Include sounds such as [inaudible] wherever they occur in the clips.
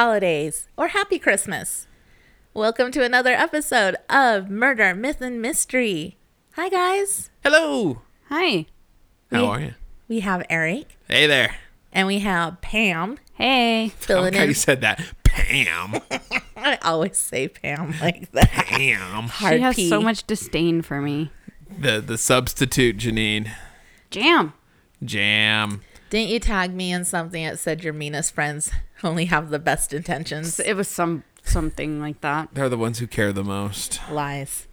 or happy holidays, or happy Christmas. Welcome to another episode of Murder, Myth, and Mystery. Hi, guys. Hello. Hi. How We- are you? We have Eric Hey there. and we have Pam Hey. I filling like how in. you said that. Pam. [laughs] I always say Pam like that. Pam. Hard she has P. so much disdain for me. The the substitute Janine. Jam. Jam. Didn't you tag me in something that said your meanest friends [laughs] only have the best intentions? It was some something like that. They're the ones who care the most. Lies.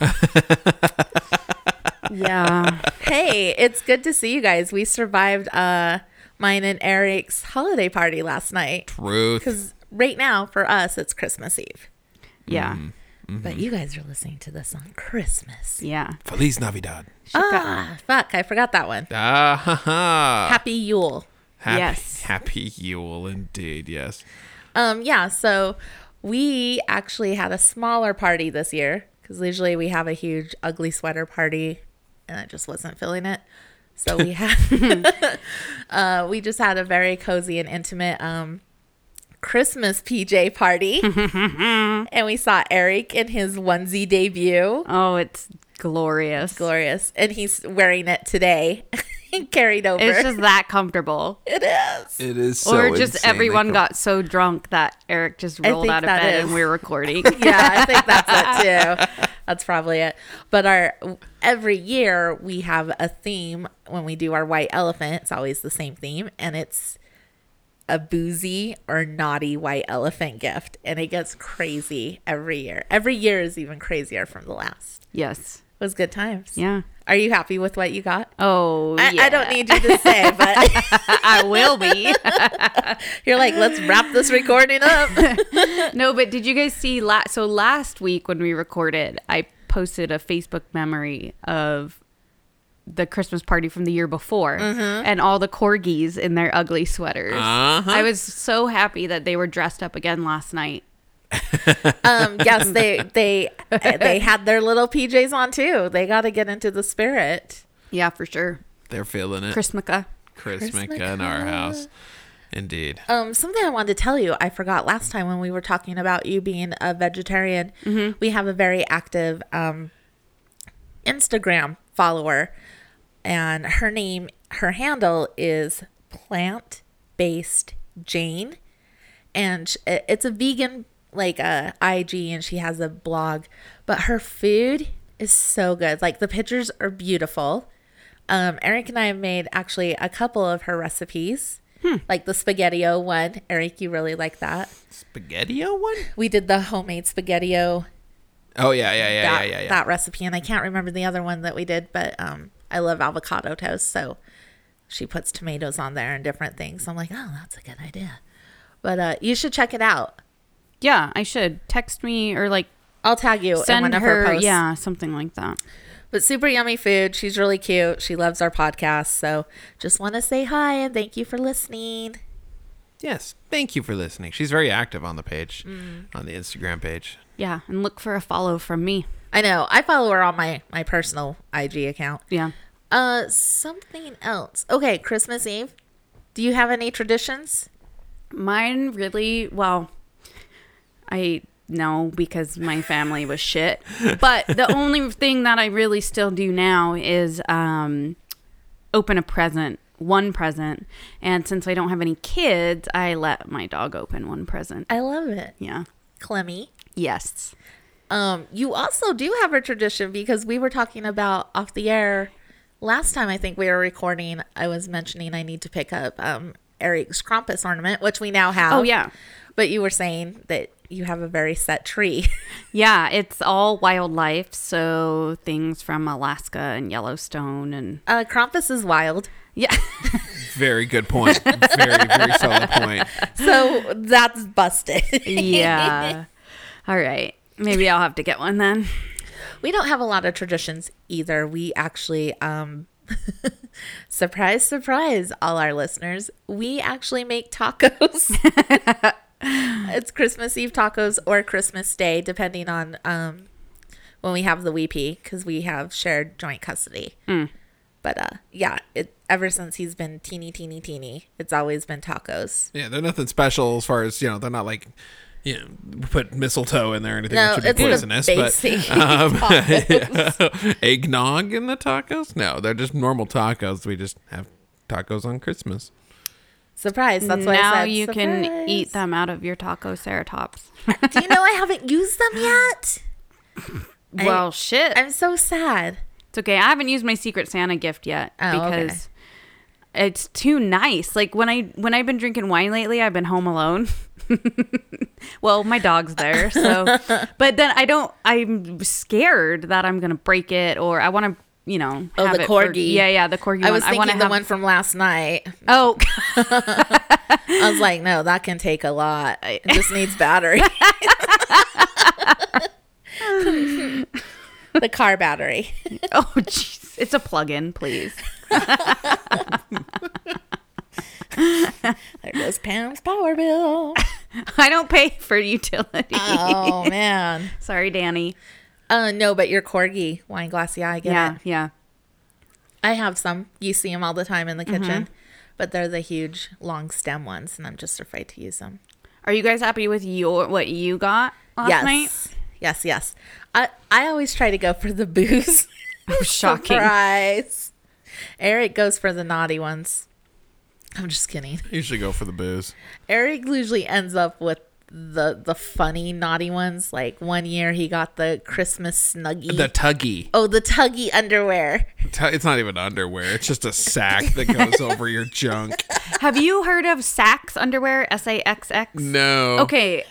[laughs] Yeah. hey, it's good to see you guys. We survived uh mine and Eric's holiday party last night. Truth. Because right now for us it's Christmas Eve. Yeah. But you guys are listening to this on Christmas. Yeah. Feliz Navidad. Ah, fuck, I forgot that one. Ah ha ha. Happy Yule. Happy, Yes. Happy Yule indeed. Yes. Um, yeah, so we actually had a smaller party this year because usually we have a huge ugly sweater party and I just wasn't feeling it. So we had [laughs] [laughs] uh we just had a very cozy and intimate um Christmas PJ party. [laughs] and we saw Eric in his onesie debut. Oh, it's glorious. Glorious. And he's wearing it today. [laughs] Carried over. It's just that comfortable. it is. It is so or just everyone com- got so drunk that Eric just rolled out of bed is. and we're recording. [laughs] yeah, I think that's it [laughs] too. That's probably it. But our every year we have a theme when we do our white elephant. It's always the same theme, and it's a boozy or naughty white elephant gift, and it gets crazy every year. Every year is even crazier from the last. yes. It was good times. Yeah. Are you happy with what you got? Oh, I, yeah. I don't need you to say, but [laughs] I will be. [laughs] you're like, let's wrap this recording up. [laughs] no, but did you guys see last? So last week when we recorded, I posted a Facebook memory of the Christmas party from the year before, and all the corgis in their ugly sweaters. Uh-huh. I was so happy that they were dressed up again last night. Um yes they [laughs] they they had their little pjs on too they got to get into the spirit Yeah, for sure. They're feeling it. Christmica. Christmas in our house. Indeed. um something i wanted to tell you i forgot last time when we were talking about you being a vegetarian we have a very active um instagram follower and her name her handle is plant based jane and it's a vegan like a IG and she has a blog but her food is so good. Like the pictures are beautiful. Um Eric and I have made actually a couple of her recipes. Hmm. like the spaghettio one. Eric you really like that. Spaghettio one? we did the homemade spaghettio. Oh yeah, yeah, yeah, that, yeah, yeah, yeah. that recipe and I can't remember the other one that we did but um I love avocado toast so she puts tomatoes on there and different things. I'm like oh that's a good idea. But uh you should check it out Yeah, I should text me or like I'll tag you in send one of her, her. posts. Yeah, something like that. But super yummy food. She's really cute. She loves our podcast. So just want to say hi and thank you for listening. Yes. Thank you for listening. She's very active on the page, Mm. on the Instagram page. Yeah, and look for a follow from me. I know. I follow her on my my personal IG account. Yeah. Uh something else. Okay, Christmas Eve. Do you have any traditions? Mine really, well, I know because my family was shit. But the [laughs] only thing that I really still do now is um, open a present, one present. And since I don't have any kids, I let my dog open one present. I love it. Yeah. Clemmy. Yes. Um, you also do have a tradition because we were talking about off the air last time I think we were recording. I was mentioning I need to pick up um Eric's Krampus ornament, which we now have. Oh, yeah. But you were saying that you have a very set tree. [laughs] Yeah, it's all wildlife. So things from Alaska and Yellowstone and Uh, Krampus is wild. yeah. [laughs] Very good point. very, very solid point. So that's busted. yeah. [laughs] All right. Maybe I'll have to get one then. we don't have a lot of traditions either. We actually, um, surprise, surprise, all our listeners, we actually make tacos. [laughs] it's Christmas Eve tacos or Christmas Day, depending on um, when we have the weepy, because we have shared joint custody. But uh, yeah, it ever since he's been teeny, teeny, teeny, it's always been tacos. Yeah, they're nothing special as far as you know. They're not like you know put mistletoe in there or anything No, that should be it's the poisonous. basic But [laughs] um, [laughs] tacos. eggnog in the tacos? No, they're just normal tacos. We just have tacos on Christmas. Surprise! That's why now I said you can eat them out of your taco ceratops. Do you know I [laughs] haven't used them yet? [laughs] I- well, shit. I'm so sad. It's okay. I haven't used my Secret Santa gift yet Oh, okay. because it's too nice. Like when I when I've been drinking wine lately, I've been home alone. [laughs] well, my dog's there, so but then I don't. I'm scared that I'm gonna break it, or I want to, you know, Oh, the it for- corgi. yeah, yeah, the corgi. I was one. I thinking to the have. one from last night. Oh, [laughs] [laughs] I was like, no, that can take a lot. It just needs battery. [laughs] the car battery. oh, jeez, it's a plug-in, please. There goes Pam's power bill. I don't pay for utility. Oh man. Sorry, Danny. Uh no, but your corgi wine glass, yeah, I get Yeah, it. yeah. I have some. You see them all the time in the Mm-hmm. kitchen, but they're the huge long stem ones, and I'm just afraid to use them. Are you guys happy with your what you got last yes, night? yes, yes. I I always try to go for the booze. [laughs] Oh, [laughs] shocking. Surprise. Eric goes for the naughty ones. I'm just kidding. Usually go for the booze. Eric usually ends up with the the funny naughty ones. Like one year he got the Christmas snuggie. The tuggy. oh, the tuggy underwear. It's not even underwear. It's just a sack that goes [laughs] over your junk. Have you heard of Saxx underwear? S A X X. No. Okay.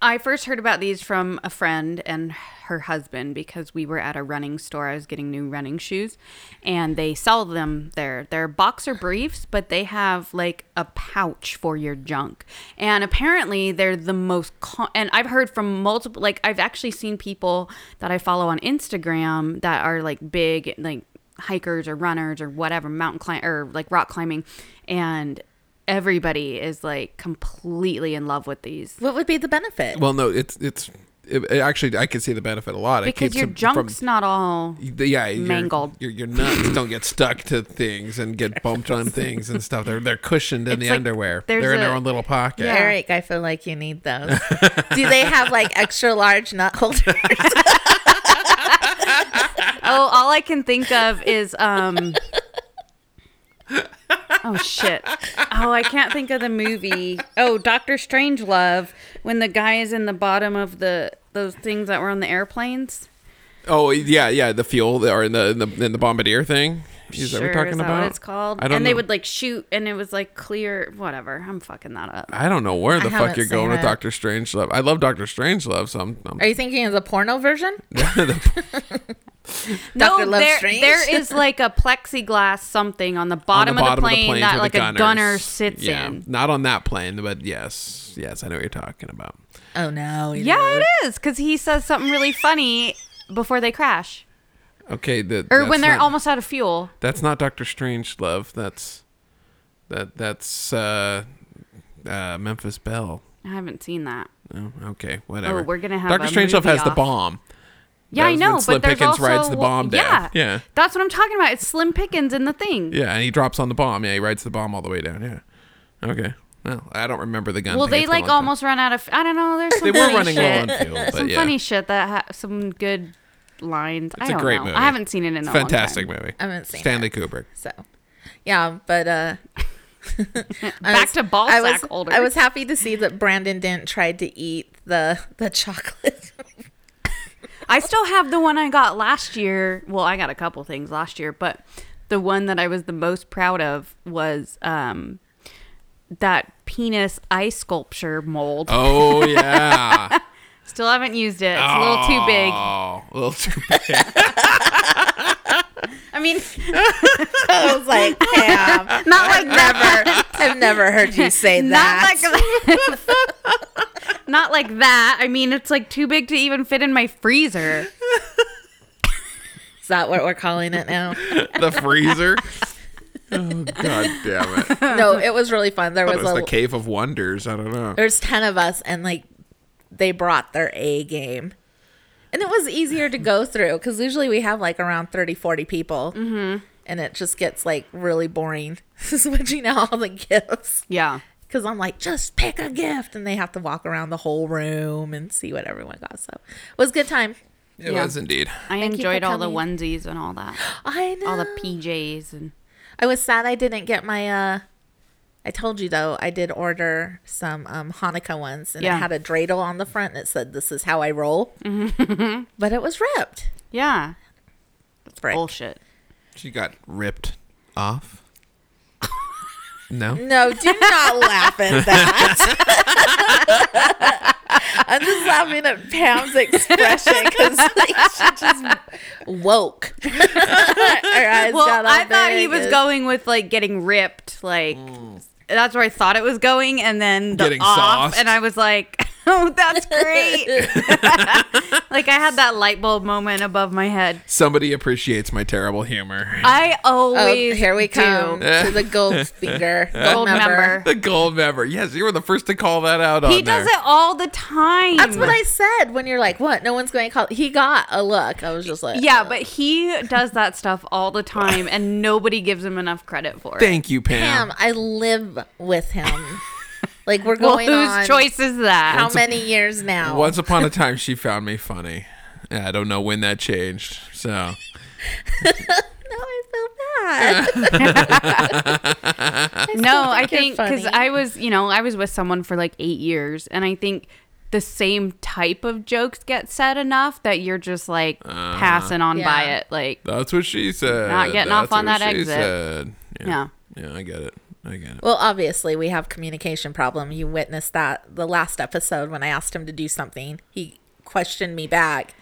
I first heard about these from a friend and her husband because we were at a running store. I was getting new running shoes and they sell them there. They're boxer briefs, but they have like a pouch for your junk. And apparently they're the most co- and I've heard from multiple like I've actually seen people that I follow on Instagram that are like big like hikers or runners or whatever, mountain climb or like rock climbing and everybody is like completely in love with these What would be the benefit? Well, no, it's it's it, it actually I can see the benefit a lot. It because your junk's from- not all yeah, mangled. Your, your nuts don't get stuck to things and get bumped on things and stuff. They're they're cushioned in It's the like underwear. They're in their own little pocket. Yeah. Eric, I feel like you need those. [laughs] Do they have like extra large nut holders? [laughs] oh all i can think of is um oh shit oh i can't think of the movie oh dr strangelove when the guy is in the bottom of the those things that were on the airplanes Oh yeah, yeah. The fuel or in the in the in the bombardier thing. Is that what sure we're talking is that about? what it's called I don't and know. they would like shoot and it was like clear whatever i'm fucking that up I don't know where the fuck you're going seen with. Doctor Strangelove. I love Doctor Strangelove, so I'm, I'm Are you thinking of the porno version? [laughs] [laughs] No, Love there, Strange? there is [laughs] like a plexiglass something on the bottom, on the of the plane that like a gunner sits yeah, in. Not on that plane, but yes, yes, I know what you're talking about. Oh no. Yeah, it is because he says something really funny before they crash, Okay, the, or when they're not- almost out of fuel. That's not Doctor Strangelove. That's that that's uh, uh, Memphis Belle. I haven't seen that. Oh, okay, whatever. Oh, we're gonna have Doctor a Strangelove movie has the bomb. Yeah, I know, when Slim but there's Pickens also rides the bomb down. Yeah, Yeah. that's what I'm talking about. It's Slim Pickens in the thing. Yeah, and he drops on the bomb. Yeah, he rides the bomb all the way down. Yeah. Okay. Well, I don't remember the gun. Well, thing. they It's been a like long time. almost run out of. I don't know. There's some They were funny running low on fuel, but some yeah. funny shit that ha- some good lines. It's I a don't great know. movie. I haven't seen it in a a long fantastic time. movie. I haven't seen Stanley it. Kubrick. So, yeah, but uh, [laughs] Back was- to ball I was, sack holders. I was happy to see that Brandon didn't try to eat the the chocolate. [laughs] I still have the one I got last year. Well, I got a couple things last year, but the one that I was the most proud of was um that penis ice sculpture mold. Oh yeah. [laughs] Still haven't used it. It's a little too big. Oh, a little too big. I mean, [laughs] I was like, Pam, [laughs] not like I've never, I've never heard you say not like that. Not like that. I mean, it's like too big to even fit in my freezer. Is that what we're calling it now? [laughs] the freezer. Oh god damn it! no, it was really fun. There It was, was a the Cave of Wonders. I don't know. there's 10 of us and like they brought their A game. And it was easier to go through cuz usually we have like around 30 40 people. Mm-hmm. and it just gets like really boring [laughs] switching out all the gifts. Yeah. Because I'm like, just pick a gift, and they have to walk around the whole room and see what everyone got. So it was a good time. It Yeah. was indeed. I Thank enjoyed all the onesies and all that. I know. All the PJs and I was sad I didn't get my. uh I told you though, I did order some um, Hanukkah ones, and Yeah. it had a dreidel on the front that said, "This is how I roll," [laughs] but it was ripped. yeah. Frick. Bullshit. She got ripped off. No. No, do not laugh at that. [laughs] I'm just laughing at Pam's expression because like, she just woke. [laughs] Her eyes Well, got I thought he was going with like getting ripped, like mm. that's where I thought it was going, and then the Getting off, sauced. and I was like, [laughs] "Oh, [laughs] that's great!" [laughs] like I had that light bulb moment above my head. Somebody appreciates my terrible humor. I Oh, always here we do. come to the [laughs] gold finger, Gold member. the gold member. Yes, you were the first to call that out on He there. does it all the time. That's what I said when you're like, "What? No one's going to call." He got a look. I was just like, Yeah, uh, but he does that stuff all the time, and nobody gives him enough credit for it. Thank you, Pam. Pam, I live with him. Like we're going [laughs] Well, going whose on choice is that? how many years now? Once upon a [laughs] time, she found me funny. Yeah, I don't know when that changed. So [laughs] No, I feel bad. no, I think because. I was, you know, I was with someone for like eight years, and I think the same type of jokes get said enough that you're just like uh-huh. passing on by it. Like, that's what she said. Not getting off on that exit. said. Yeah. Yeah. yeah. I get it. I get it. Well, obviously, we have communication problem. You witnessed that the last episode when I asked him to do something. He questioned me back,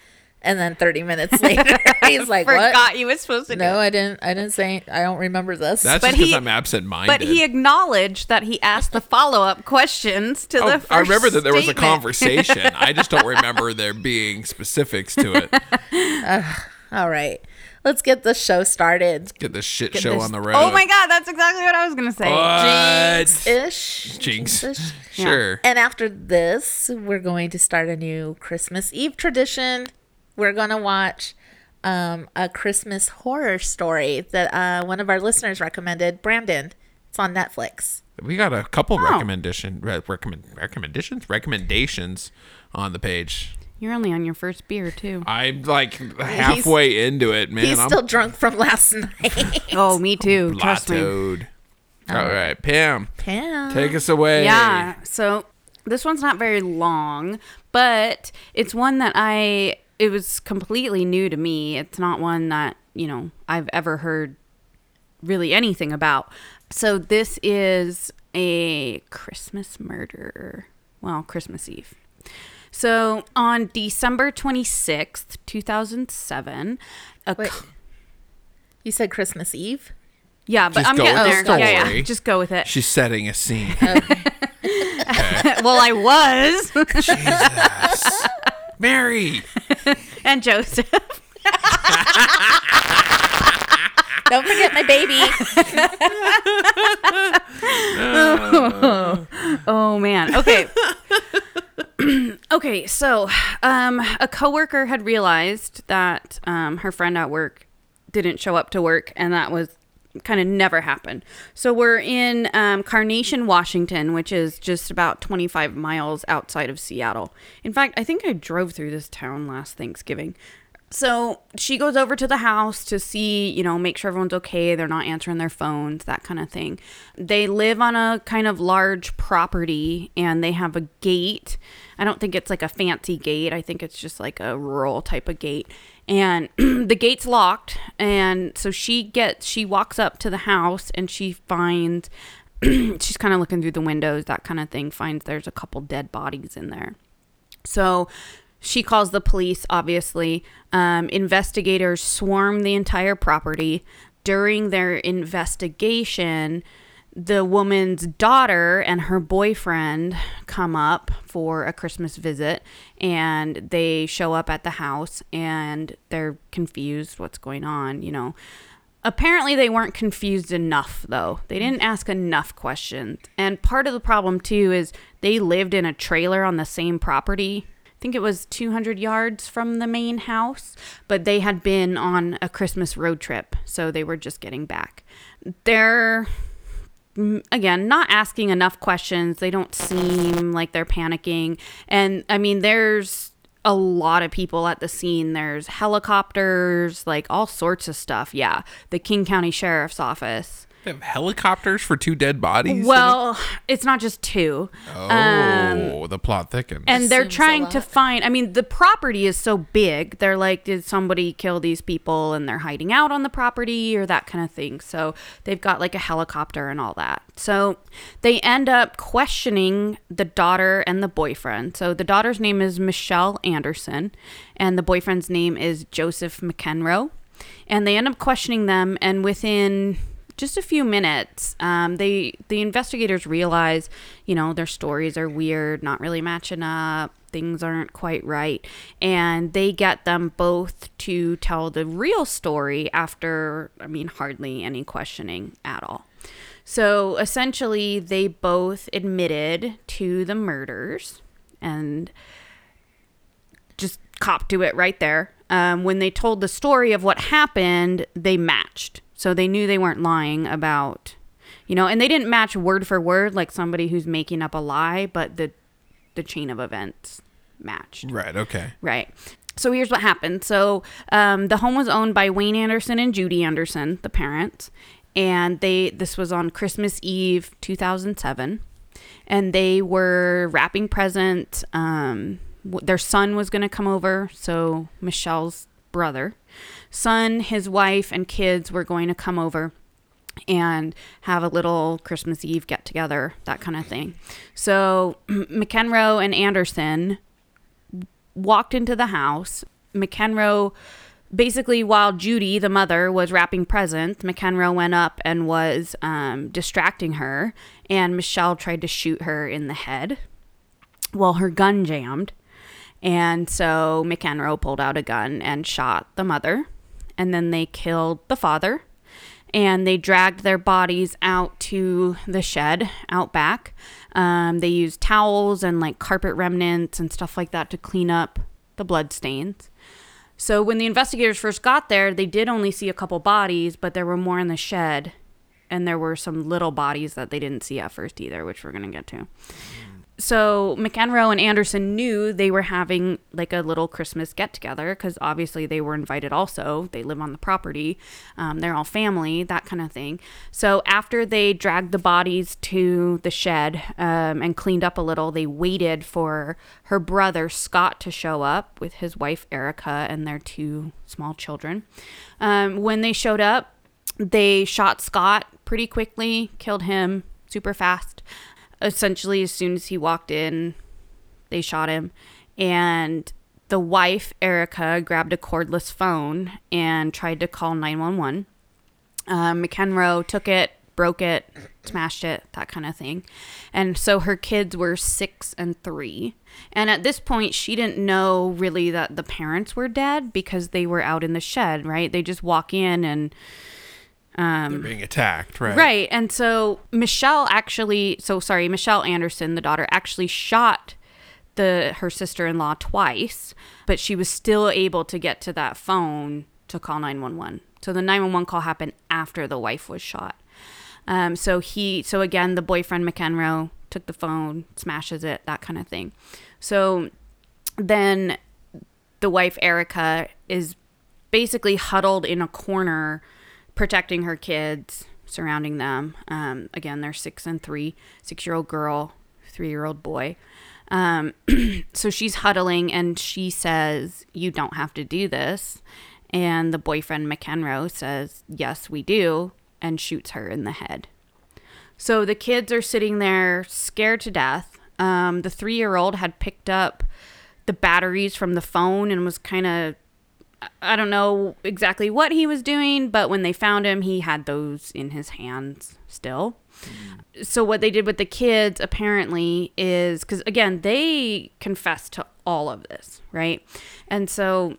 and then 30 minutes [laughs] later, [laughs] he's like, forgot "What? you was supposed to. No, do it. I didn't. I didn't say. I don't remember this." That's But just because I'm absent-minded. But he acknowledged that he asked the follow up questions to Oh, the. First I remember that there was a statement. conversation. I just don't [laughs] remember there being specifics to it. All right, let's get the show started. Get this shit Get show this- on the road. Oh my god, that's exactly what I was gonna say. What? Ish. Jinx. Ish. Sure. And after this, we're going to start a new Christmas Eve tradition. We're going to watch um, a Christmas horror story that uh, one of our listeners recommended, Brandon. It's on Netflix. We got a couple Oh. recommendation re- recommend recommendations recommendations on the page. You're only on your first beer too. I'm like [laughs] halfway into it, man. He's I'm still drunk from last night. Oh, me too. Trust me. plateaued. Oh. All right, Pam, Pam. take us away. Yeah. So this one's not very long, but it's one that I it was completely new to me. It's not one that, you know, I've ever heard really anything about. So this is a Christmas murder. Well, Christmas Eve. So on December 26th, 2007, a Wait. co- You said Christmas Eve? yeah, but Just I'm go getting with the there. Yeah, story. yeah, just go with it. She's setting a scene. [laughs] [laughs] well, I was. Jesus. [laughs] Mary. and Joseph. Don't forget my baby. Oh man. Okay. [clears throat] okay, so um a coworker had realized that um her friend at work didn't show up to work and that was kind of never happened. So we're in um, Carnation, Washington, which is just about 25 miles outside of Seattle. In fact, I think I drove through this town last Thanksgiving. So she goes over to the house to see, you know, make sure everyone's okay. They're not answering their phones, that kind of thing. They live on a kind of large property and they have a gate. I don't think it's like a fancy gate. I think it's just like a rural type of gate. And [clears throat] the gate's locked. And so she gets, she walks up to the house and she finds, [clears throat] she's kind of looking through the windows, that kind of thing, finds there's a couple dead bodies in there. So she calls the police, obviously. Um, investigators swarm the entire property. During their investigation, the woman's daughter and her boyfriend come up for a Christmas visit and they show up at the house and they're confused what's going on, you know. Apparently, they weren't confused enough, though. They didn't ask enough questions. And part of the problem, too, is they lived in a trailer on the same property. I think it was 200 yards from the main house, but they had been on a Christmas road trip, so they were just getting back. They're again not asking enough questions. They don't seem like they're panicking. And I mean, there's a lot of people at the scene. There's helicopters, like all sorts of stuff. Yeah, the King County Sheriff's Office. They have helicopters for two dead bodies. Well, it's not just two. oh, um, the plot thickens. and they're Seems trying to find i mean the property is so big they're like did somebody kill these people and they're hiding out on the property or that kind of thing so they've got like a helicopter and all that so they end up questioning the daughter and the boyfriend so the daughter's name is michelle anderson and the boyfriend's name is joseph mcenroe and they end up questioning them and within just a few minutes um, they the investigators realize you know their stories are weird not really matching up things aren't quite right and they get them both to tell the real story after i mean hardly any questioning at all so essentially they both admitted to the murders and just copped to it right there. Um, when they told the story of what happened, they matched. So they knew they weren't lying about, you know, and they didn't match word for word like somebody who's making up a lie, but the the chain of events matched. right. Okay. Right. So here's what happened. So um, the home was owned by Wayne Anderson and Judy Anderson, the parents, and they this was on Christmas Eve, 2007, and they were wrapping presents. Um, their son was going to come over, so Michelle's brother, son, his wife, and kids were going to come over and have a little Christmas Eve get together, that kind of thing. So [clears throat] McEnroe and Anderson walked into the house. McEnroe, basically, while Judy, the mother, was wrapping presents, McEnroe went up and was um, distracting her, and Michelle tried to shoot her in the head. Well, her gun jammed, and so McEnroe pulled out a gun and shot the mother, and then they killed the father and they dragged their bodies out to the shed out back. Um, they used towels and like carpet remnants and stuff like that to clean up the blood stains. So when the investigators first got there, they did only see a couple bodies, but there were more in the shed, and there were some little bodies that they didn't see at first either, which we're gonna get to. So McEnroe and Anderson knew they were having like a little Christmas get together because obviously they were invited also. They live on the property, um, they're all family, that kind of thing. So after they dragged the bodies to the shed um, and cleaned up a little, they waited for her brother Scott to show up with his wife Erica and their two small children. Um, when they showed up, they shot Scott pretty quickly, killed him super fast essentially as soon as he walked in they shot him. And the wife erica grabbed a cordless phone and tried to call 911 um, mcenroe took it broke it smashed it that kind of thing. And so her kids were six and three. And at this point she didn't know really that the parents were dead because they were out in the shed right? They just walk in and They're being attacked. Right. Right. And so Michelle actually, so sorry, Michelle Anderson, the daughter, actually shot the her sister-in-law twice, but she was still able to get to that phone to call 911. So the 911 call happened after the wife was shot. Um, so he, so again, the boyfriend McEnroe took the phone, smashes it, that kind of thing. So then the wife Erica is basically huddled in a corner, protecting her kids, surrounding them. Um, again, they're six and three, six year old girl, three year old boy. Um, [clears throat] so she's huddling and she says, You don't have to do this. And the boyfriend, McEnroe, says, Yes, we do, and shoots her in the head. So the kids are sitting there scared to death. Um, the three year old had picked up the batteries from the phone and was kind of, I don't know exactly what he was doing, but when they found him, he had those in his hands still. So what they did with the kids apparently is because again they confessed to all of this, right? And so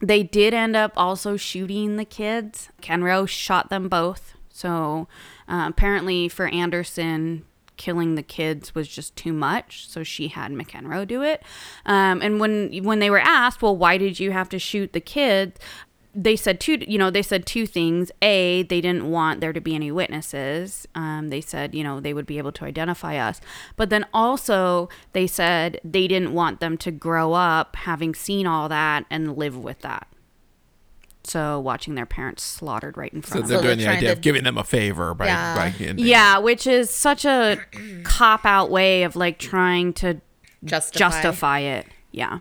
they did end up also shooting the kids. McEnroe shot them both. So uh, apparently for Anderson, killing the kids was just too much, so she had McEnroe do it. Um, and when when they were asked, well, why did you have to shoot the kids? They said two, you know, they said two things. A, they didn't want there to be any witnesses. Um, they said, you know, they would be able to identify us. But then also, they said they didn't want them to grow up having seen all that and live with that. So watching their parents slaughtered right in So front of they're them. they're doing the idea to- of giving them a favor by, Yeah. by ending. Yeah, which is such a [clears throat] cop out way of like trying to Justify. justify it. Yeah.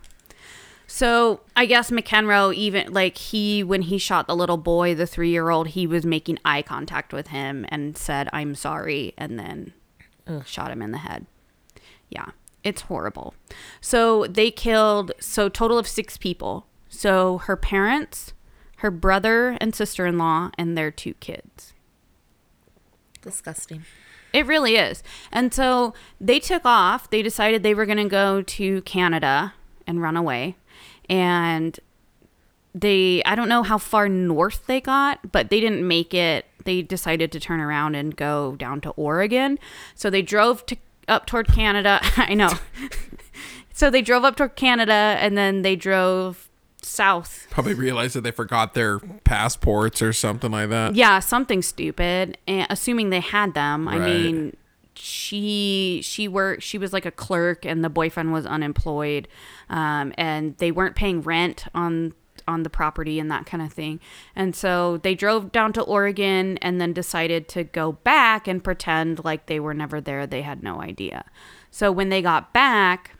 So I guess McEnroe even like he when he shot the little boy, the three year old, he was making eye contact with him and said, I'm sorry, and then shot him in the head. Yeah. It's horrible. So they killed so total of six people. So her parents, her brother and sister in law, and their two kids. Disgusting. It really is. And so they took off. They decided they were going to go to Canada and run away. And they, I don't know how far north they got, but they didn't make it. They decided to turn around and go down to Oregon. So they drove to up toward Canada. [laughs] I know. [laughs] so they drove up toward Canada and then they drove south Probably realized that they forgot their passports or something like that. Yeah, something stupid. And assuming they had them. I Right. mean, she she worked. She was like a clerk, and the boyfriend was unemployed, um, and they weren't paying rent on on the property and that kind of thing. And so they drove down to Oregon and then decided to go back and pretend like they were never there. They had no idea. So when they got back,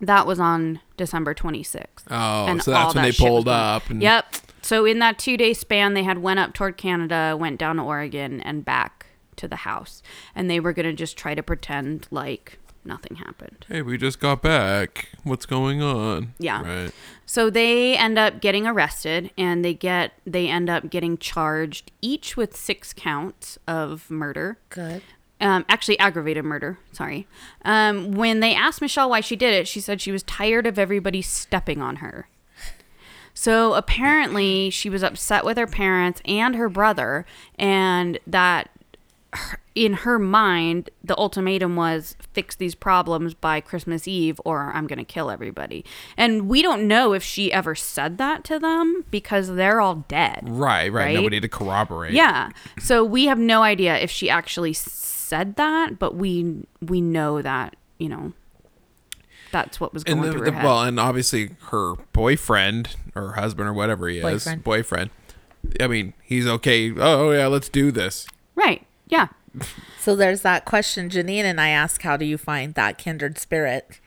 that was on December 26th. Oh, And so that's when that they pulled up. And, Yep. So in that two day span, they had went up toward Canada, went down to Oregon, and back to the house, and they were gonna just try to pretend like nothing happened. Hey, we just got back. What's going on? Yeah. Right. So they end up getting arrested, and they get they end up getting charged each with six counts of murder. Good. Um, actually, aggravated murder. Sorry. Um, when they asked Michelle why she did it, she said she was tired of everybody stepping on her. So apparently, she was upset with her parents and her brother, and that her- in her mind, the ultimatum was fix these problems by Christmas Eve, or I'm going to kill everybody. And we don't know if she ever said that to them because they're all dead. Right, right. Right? Nobody to corroborate. Yeah. So we have no idea if she actually said that, but we we know that you know that's what was going And the, through the- her head. well, and obviously her boyfriend or husband or whatever he is, Boyfriend. boyfriend. I mean, he's okay. Oh yeah, let's do this. right? Yeah. So there's that question Janine and I ask. how do you find that kindred spirit?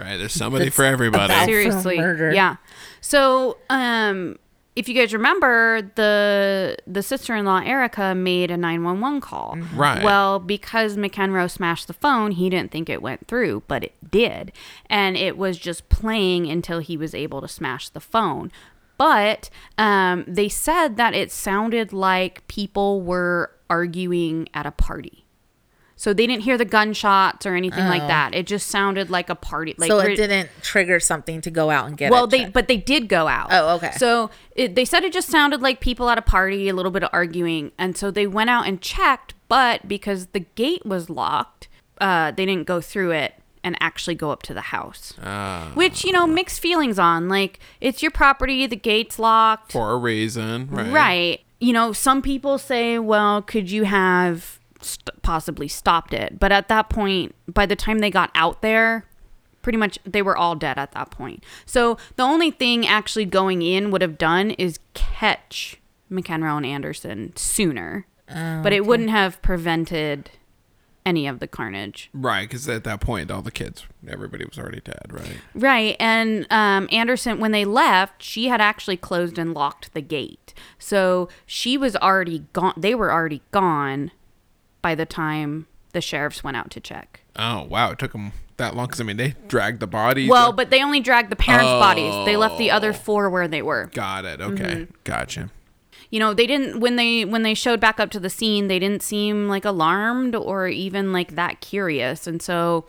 Right. There's somebody for everybody. Seriously. murder. Yeah. So um, if you guys remember, the the sister in law Erica made a nine one one call. Right. Well, because McEnroe smashed the phone, he didn't think it went through, but it did. And it was just playing until he was able to smash the phone. But um, they said that it sounded like people were arguing at a party. So they didn't hear the gunshots or anything like that. It just sounded like a party. Like so re- it didn't trigger something to go out and get well, it they checked. but they did go out. Oh, okay. So it, they said it just sounded like people at a party, a little bit of arguing, and so they went out and checked. But because the gate was locked, uh, they didn't go through it and actually go up to the house. Ah, Which you know, mixed feelings on. Like it's your property, the gate's locked, for a reason. Right. right? You know, some people say, well, could you have st- possibly stopped it? But at that point, by the time they got out there, pretty much they were all dead at that point. So the only thing actually going in would have done is catch McEnroe and Anderson sooner. but it wouldn't have prevented any of the carnage. Right, because at that point, all the kids, everybody was already dead. Right. Right. And um, Anderson, when they left, she had actually closed and locked the gate. So she was already gone. They were already gone by the time the sheriffs went out to check. Oh wow, it took them that long. Because I mean, they dragged the body. Well, but they only dragged the parents' bodies. They left the Oh. other four where they were. got it. Okay, Mm-hmm. gotcha. You know, they didn't when they when they showed back up to the scene, they didn't seem like alarmed or even like that curious. And so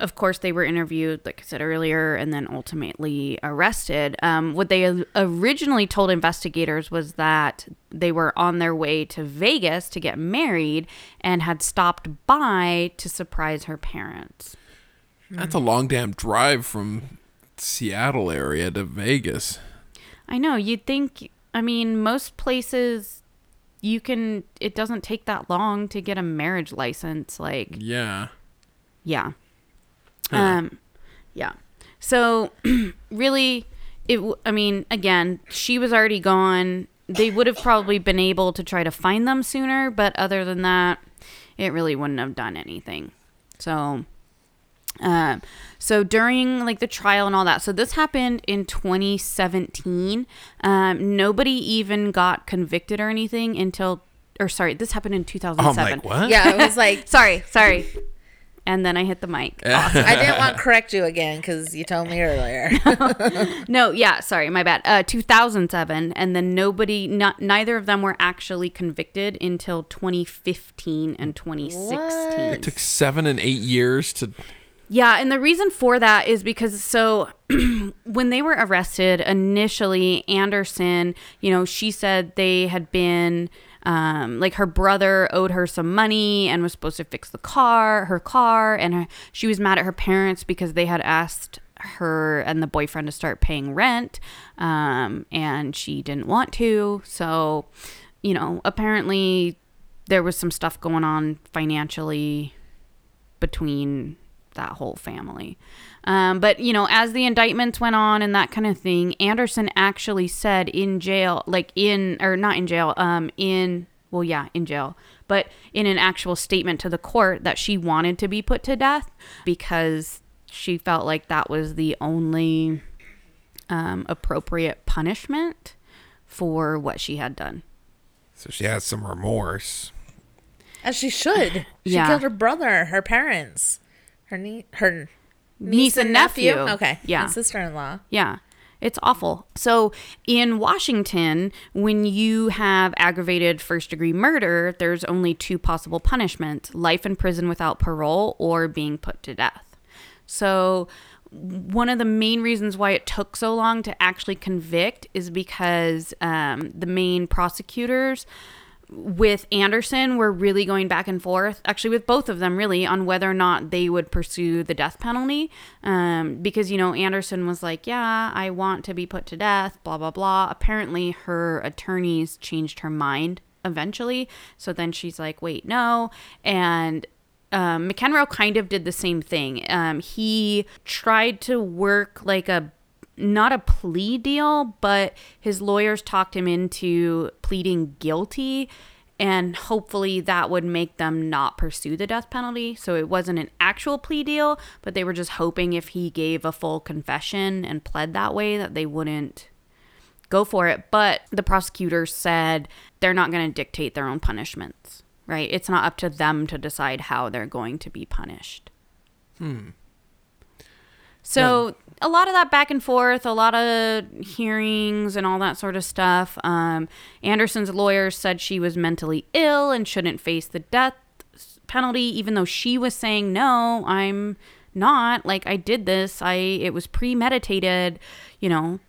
of course, they were interviewed, like I said earlier, and then ultimately arrested. Um, what they originally told investigators was that they were on their way to Vegas to get married and had stopped by to surprise her parents. That's a long damn drive from Seattle area to Vegas. I know. You'd think, I mean, most places you can, it doesn't take that long to get a marriage license. Like, Yeah. yeah. Huh. Um, yeah. So [clears throat] really, it. w- I mean, again, she was already gone. They would have probably been able to try to find them sooner, but other than that, it really wouldn't have done anything. So, um, so during like the trial and all that, so this happened in 2017. Um, nobody even got convicted or anything until, or sorry, this happened in Oh, 2007. I'm like, what? Yeah, it was like [laughs] Sorry, sorry. And then I hit the mic. [laughs] I didn't want to correct you again because you told me earlier. [laughs] [laughs] No, yeah, sorry, my bad. Uh, 2007, and then nobody, not neither of them were actually convicted until 2015 and 2016. It took seven and eight years to. Yeah, and the reason for that is because so [clears throat] when they were arrested initially, Anderson, you know, she said they had been um, like her brother owed her some money and was supposed to fix the car, her car, and her, she was mad at her parents because they had asked her and the boyfriend to start paying rent, um, and she didn't want to. So, you know, apparently there was some stuff going on financially between that whole family. Um, but, you know, as the indictments went on and that kind of thing, Anderson actually said in jail, like in, or not in jail, um, in, well, yeah, in jail, but in an actual statement to the court that she wanted to be put to death because she felt like that was the only um, appropriate punishment for what she had done. So she has some remorse. As she should. She [sighs] Yeah. killed her brother, her parents, her nie- her Niece and nephew. Okay. Yeah. And sister-in-law. Yeah. It's awful. So in Washington, when you have aggravated first degree murder, there's only two possible punishments life in prison without parole or being put to death. So one of the main reasons why it took so long to actually convict is because um, the main prosecutors with Anderson were really going back and forth, actually with both of them really, on whether or not they would pursue the death penalty. Um, because, you know, Anderson was like, yeah, I want to be put to death, blah, blah, blah. Apparently, her attorneys changed her mind eventually. So then she's like, wait, no. And um, McEnroe kind of did the same thing. Um, he tried to work like a not a plea deal, but his lawyers talked him into pleading guilty. And hopefully that would make them not pursue the death penalty. So it wasn't an actual plea deal, but they were just hoping if he gave a full confession and pled that way that they wouldn't go for it. But the prosecutors said they're not going to dictate their own punishments, right? It's not up to them to decide how they're going to be punished. Hmm. So a lot of that back and forth, a lot of hearings and all that sort of stuff. Um, Anderson's lawyers said she was mentally ill and shouldn't face the death penalty, even though she was saying no, I'm not. Like I did this. I it was premeditated. You know,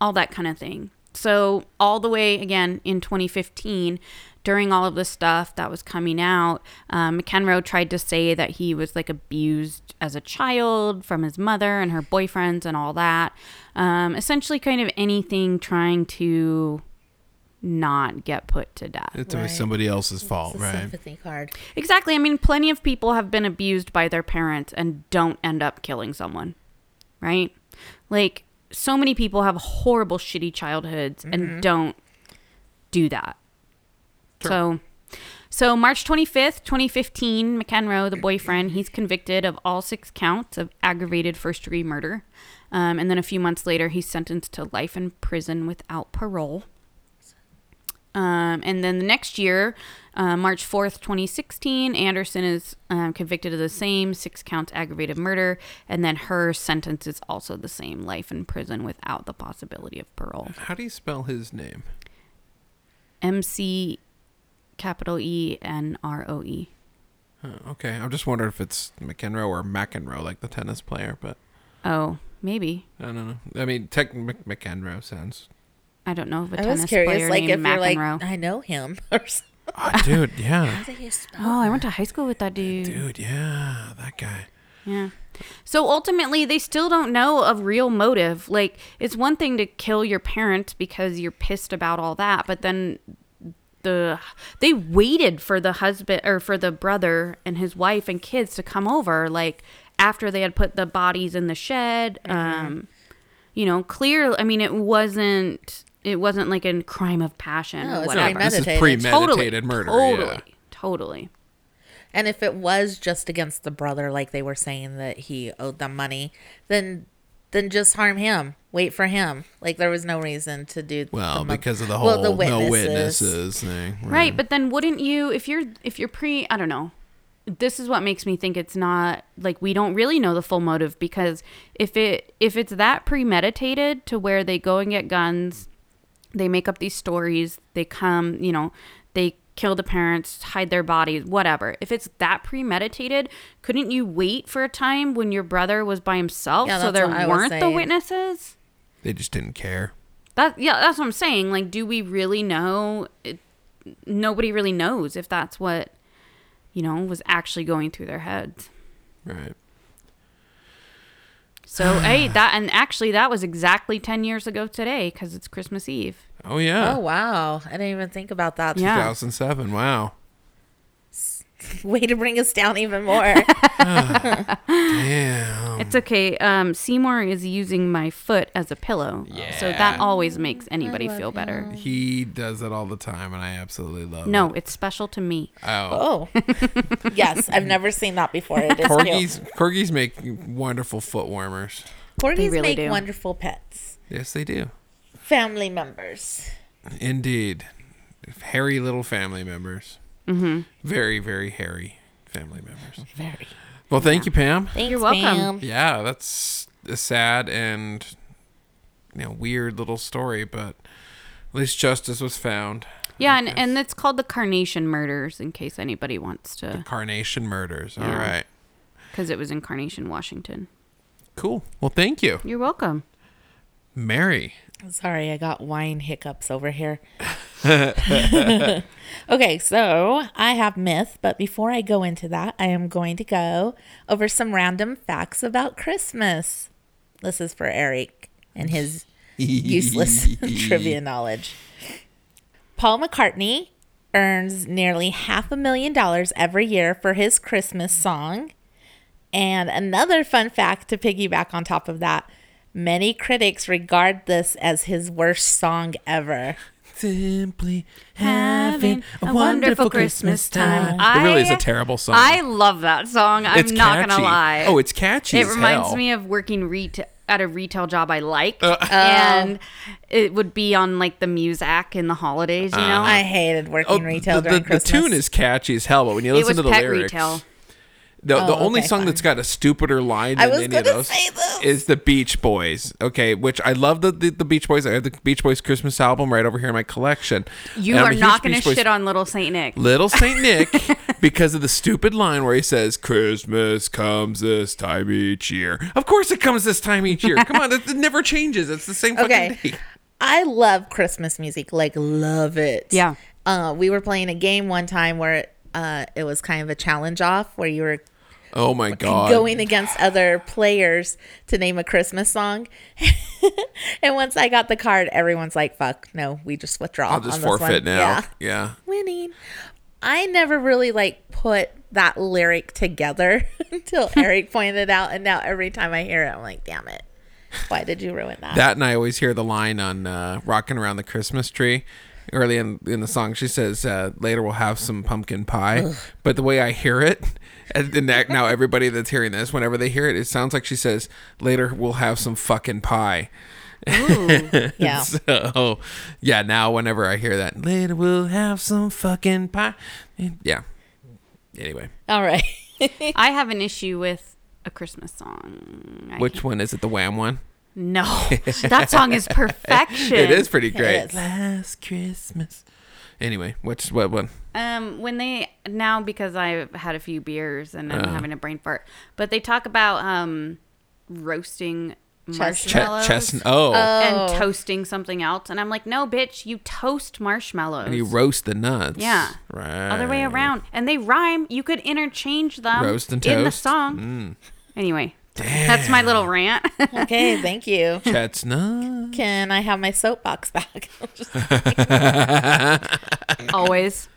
all that kind of thing. So all the way again in 2015, during all of this stuff that was coming out, um, McEnroe tried to say that he was like abused as a child from his mother and her boyfriends and all that. Um, essentially, kind of anything trying to not get put to death. It's always Right. somebody else's fault, It's a right? sympathy card. Exactly. I mean, plenty of people have been abused by their parents and don't end up killing someone, right? Like, so many people have horrible, shitty childhoods and don't do that. So, so March 25th, 2015, McEnroe, the boyfriend, he's convicted of all six counts of aggravated first degree murder. Um, and then a few months later, he's sentenced to life in prison without parole. Um, and then the next year, uh, March 4th, 2016, Anderson is um, convicted of the same six counts aggravated murder. And then her sentence is also the same life in prison without the possibility of parole. How do you spell his name? MC capital E N R O E. Okay, I'm just wondering if it's McEnroe or McEnroe, like the tennis player, but Oh, maybe. I don't know. I mean, Tech Mc- McEnroe sounds. I don't know of a I tennis was curious, player like named if you're like, McEnroe. I know him [laughs] or something. Oh, ah, dude, [laughs] yeah, How do you oh, I went to high school with that dude. dude, yeah, that guy. Yeah. So ultimately, they still don't know a real motive. Like, it's one thing to kill your parents because you're pissed about all that, but then the they waited for the husband or for the brother and his wife and kids to come over like after they had put the bodies in the shed um you know clear i mean it wasn't it wasn't like a crime of passion No, or it's whatever This is Premeditated. premeditated murder. totally Yeah. totally And if it was just against the brother, like they were saying that he owed them money, then then just harm him. Wait for him. Like there was no reason to do. Well, the because of the whole well, the no witnesses. witnesses thing. Right, but then wouldn't you if you're if you're pre I don't know. This is what makes me think it's not like we don't really know the full motive because if it if it's that premeditated to where they go and get guns, they make up these stories, they come, you know, they kill the parents, hide their bodies, whatever. If it's that premeditated, couldn't you wait for a time when your brother was by himself Yeah, so there what I was weren't the witnesses? They just didn't care. That yeah, that's what I'm saying. Like, do we really know? It, nobody really knows if that's what you know was actually going through their heads. Right. So [sighs] hey, that and actually that was exactly ten years ago today because it's Christmas Eve. Oh yeah. Oh wow! I didn't even think about that. Yeah. 2007. Wow. [laughs] Way to bring us down even more. [laughs] Damn. It's okay. Um, Seymour is using my foot as a pillow, Yeah. so that always makes anybody feel better. He does it all the time, and I absolutely love No, it. No, it's special to me. Oh. oh, [laughs] yes, I've never seen that before. It is cute. Corgis, corgis make wonderful foot warmers. Corgis really make do. wonderful pets. Yes, they do. Family members. Indeed. Hairy little family members. Mm-hmm. Very, very hairy family members. Very. Well, thank you, Pam. Thanks, You're welcome. ma'am. Yeah, that's a sad and you know weird little story, but at least justice was found. Yeah, and, and it's called the Carnation Murders in case anybody wants to, Carnation murders. All Yeah. right. because it was in Carnation, Washington. Cool. Well, thank you, You're welcome. Mary. Sorry, I got wine hiccups over here. [laughs] [laughs] okay, so I have myth, but before I go into that, I am going to go over some random facts about Christmas. This is for Eric and his [laughs] useless trivia knowledge. Paul McCartney earns nearly half a million dollars every year for his Christmas song. And another fun fact to piggyback on top of that many critics regard this as his worst song ever. Simply Having a wonderful Christmas time. It really is a terrible song. I love that song. I'm it's not catchy. gonna lie. Oh, it's catchy. it as reminds hell. me of working retail at a retail job I like, Uh. and it would be on like the Muzak in the holidays. You know, I hated working Oh, retail the, during the, the tune is catchy as hell, but when you it listen was to the pet lyrics, retail. The, the Oh, only okay, song fine. that's got a stupider line than any of those is the Beach Boys. Okay, which I love the, the the Beach Boys. I have the Beach Boys Christmas album right over here in my collection. You And are not going to shit on Little Saint Nick. Little Saint Nick [laughs] because of the stupid line where he says Christmas comes this time each year. Of course it comes this time each year. [laughs] Come on, it, it never changes. It's the same fucking Okay. day. I love Christmas music, like love it. Yeah. Uh, we were playing a game one time where uh, it was kind of a challenge off where you were Oh my [laughs] god. going against other players to name a Christmas song. [laughs] and once I got the card, everyone's like, "Fuck, no, we just withdraw." I'll just on this one." forfeit now. Yeah. yeah. Winning. I never really like put that lyric together [laughs] until Eric pointed it out, and now every time I hear it, I'm like, "Damn it! Why did you ruin that?" That and I always hear the line on uh, "Rocking Around the Christmas Tree." Early in, in the song, she says, uh, "Later we'll have some pumpkin pie." But the way I hear it, [laughs] and then that- now everybody that's hearing this, whenever they hear it, it sounds like she says, "Later we'll have some fucking pie." Ooh. [laughs] yeah. So, yeah. Now whenever I hear that, "Later we'll have some fucking pie," yeah. Anyway, All right. [laughs] I have an issue with a Christmas song. I which one is it? The Wham one? No, [laughs] that song is perfection. It is pretty great. is. Last Christmas, Anyway, what's what one? Um, when they now because I've had a few beers and Uh. I'm having a brain fart, but they talk about um roasting Ch- marshmallows chestnut. Oh, and toasting something else, and I'm like, no, bitch, you toast marshmallows. and you roast the nuts. Yeah. Right. other way around, and they rhyme. You could interchange them Roast and toast. in the song. Mm. song. Anyway, that's my little rant. Okay, thank you. [laughs] Chestnut. Can I have my soapbox back? [laughs] Always.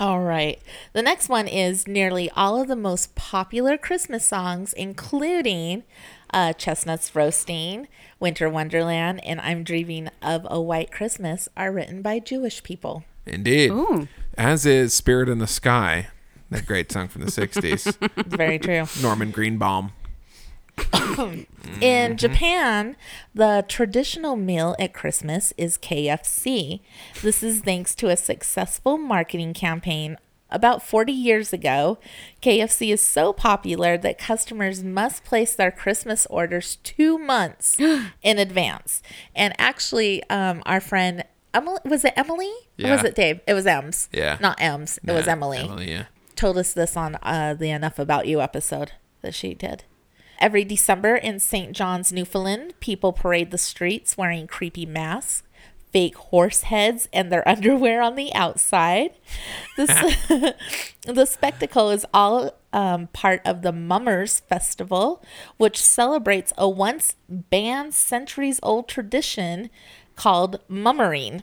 all right. The next one is nearly all of the most popular Christmas songs, including uh, Chestnuts Roasting, Winter Wonderland, and I'm Dreaming of a White Christmas, are written by Jewish people. Indeed. Ooh. As is Spirit in the Sky, that great song from the 60s. [laughs] Very true. Norman Greenbaum. [coughs] In Japan, the traditional meal at Christmas is KFC. This is thanks to a successful marketing campaign about 40 years ago. KFC is so popular that customers must place their Christmas orders two months [gasps] in advance. And actually, um, our friend Emily, was it Emily? Or was it Dave? It was Ems. Yeah. Not Ems. It was Emily Emily, yeah. told us this on uh, the Enough About You episode that she did. Every December in St. John's, Newfoundland, people parade the streets wearing creepy masks, fake horse heads, and their [laughs] underwear on the outside. This, [laughs] [laughs] the spectacle is all um, part of the Mummers Festival, which celebrates a once banned centuries old tradition called mummering.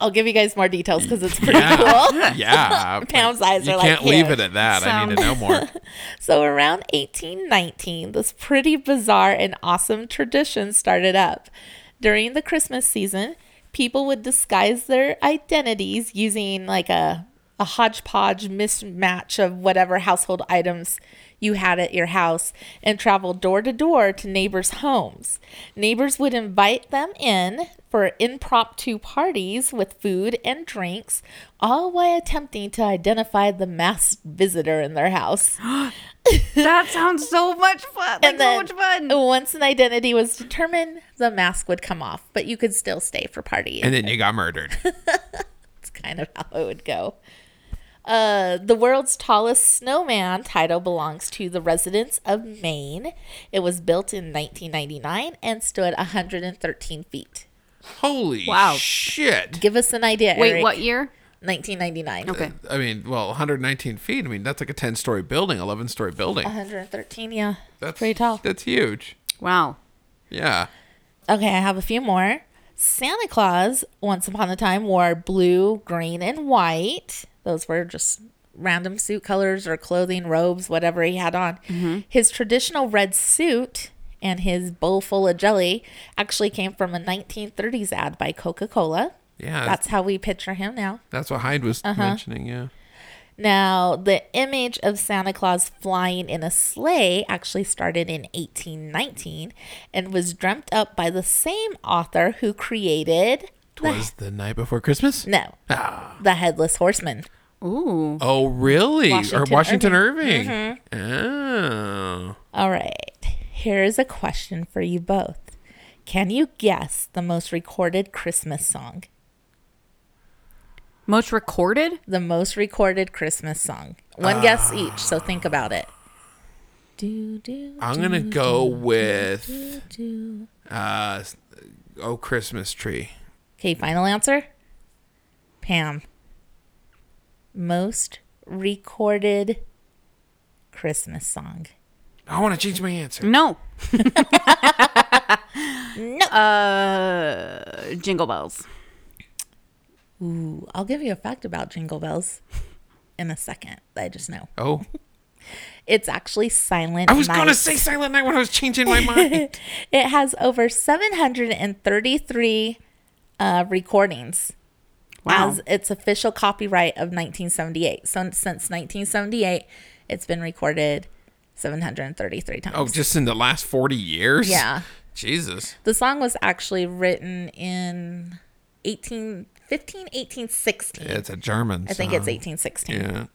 I'll give you guys more details because it's pretty cool. Yeah. [laughs] Pound's eyes you are like, can't leave it at that. I need to know more. [laughs] So around 1819, this pretty bizarre and awesome tradition started up. During the Christmas season, people would disguise their identities using like a a hodgepodge mismatch of whatever household items you had at your house and travel door to door to neighbors' homes. Neighbors would invite them in for impromptu parties with food and drinks, all while attempting to identify the masked visitor in their house. [gasps] [laughs] That sounds so much fun. Like And then so much fun. once an identity was determined, the mask would come off, but you could still stay for party. And then you got murdered. [laughs] That's kind of how it would go. Uh, the world's tallest snowman title belongs to the residents of Maine. It was built in 1999 and stood 113 feet. Holy Wow. shit. Give us an idea. Wait, Eric. what year? 1999. Okay. I mean, well, 119 feet. I mean, that's like a 10 story building, 11 story building. 113, yeah. That's pretty tall. That's huge. Wow. Yeah. Okay, I have a few more. Santa Claus, once upon a time, wore blue, green, and white. Those were just random suit colors or clothing, robes, whatever he had on. His traditional red suit and his bowl full of jelly actually came from a 1930s ad by Coca Cola. Yeah. That's how we picture him now. That's what Hyde was Uh-huh. mentioning. Yeah. Now, the image of Santa Claus flying in a sleigh actually started in 1819 and was dreamt up by the same author who created the, Was the night before Christmas? no, Ah. the Headless Horseman. Ooh. Oh, really? or Washington Washington Irving. Irving. Oh. All right, here is a question for you both. Can you guess the most recorded Christmas song? Most recorded? The most recorded Christmas song. One guess each, so think about it. Do, do, I'm going to go with do. uh, Oh Christmas Tree. Okay, final answer? Pam. Most recorded Christmas song. I want to change my answer. No. [laughs] No. Uh, Jingle Bells. Ooh, I'll give you a fact about Jingle Bells in a second. I just know. Oh. [laughs] It's actually Silent I was Night. going to say Silent Night when I was changing my mind. [laughs] it has over 733 uh, recordings Wow. as its official copyright of 1978. So since 1978, it's been recorded 733 times. oh, just in the last 40 years? Yeah. Jesus. The song was actually written in 1815, 1816. It's a German I think it's song. 1816. Yeah.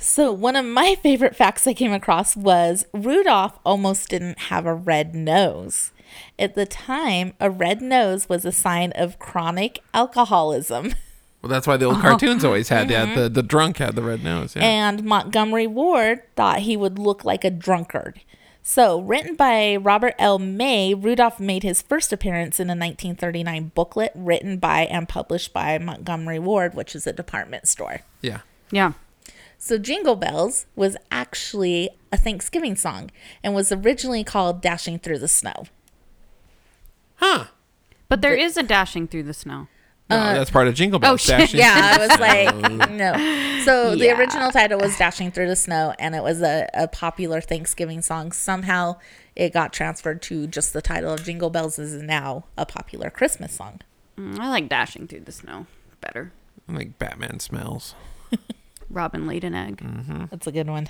So, one of my favorite facts I came across was Rudolph almost didn't have a red nose. At the time, a red nose was a sign of chronic alcoholism. Well, that's why the old oh. cartoons always had that. Mm-hmm. The the drunk had the red nose. Yeah. And Montgomery Ward thought he would look like a drunkard. So, written by Robert L. May, Rudolph made his first appearance in a 1939 booklet written by and published by Montgomery Ward, which is a department store. yeah. Yeah. So, Jingle Bells was actually a Thanksgiving song and was originally called Dashing Through the Snow. Huh. But there is a dashing through the snow. No, that's part of Jingle Bells. oh, shit. Dashing Yeah, through I was like, no. So the original title was Dashing Through the Snow, and it was a, a popular Thanksgiving song. Somehow it got transferred to just the title of Jingle Bells is now a popular Christmas song. Mm, I like dashing through the snow better. I like Batman smells. [laughs] Robin laid an egg. That's a good one.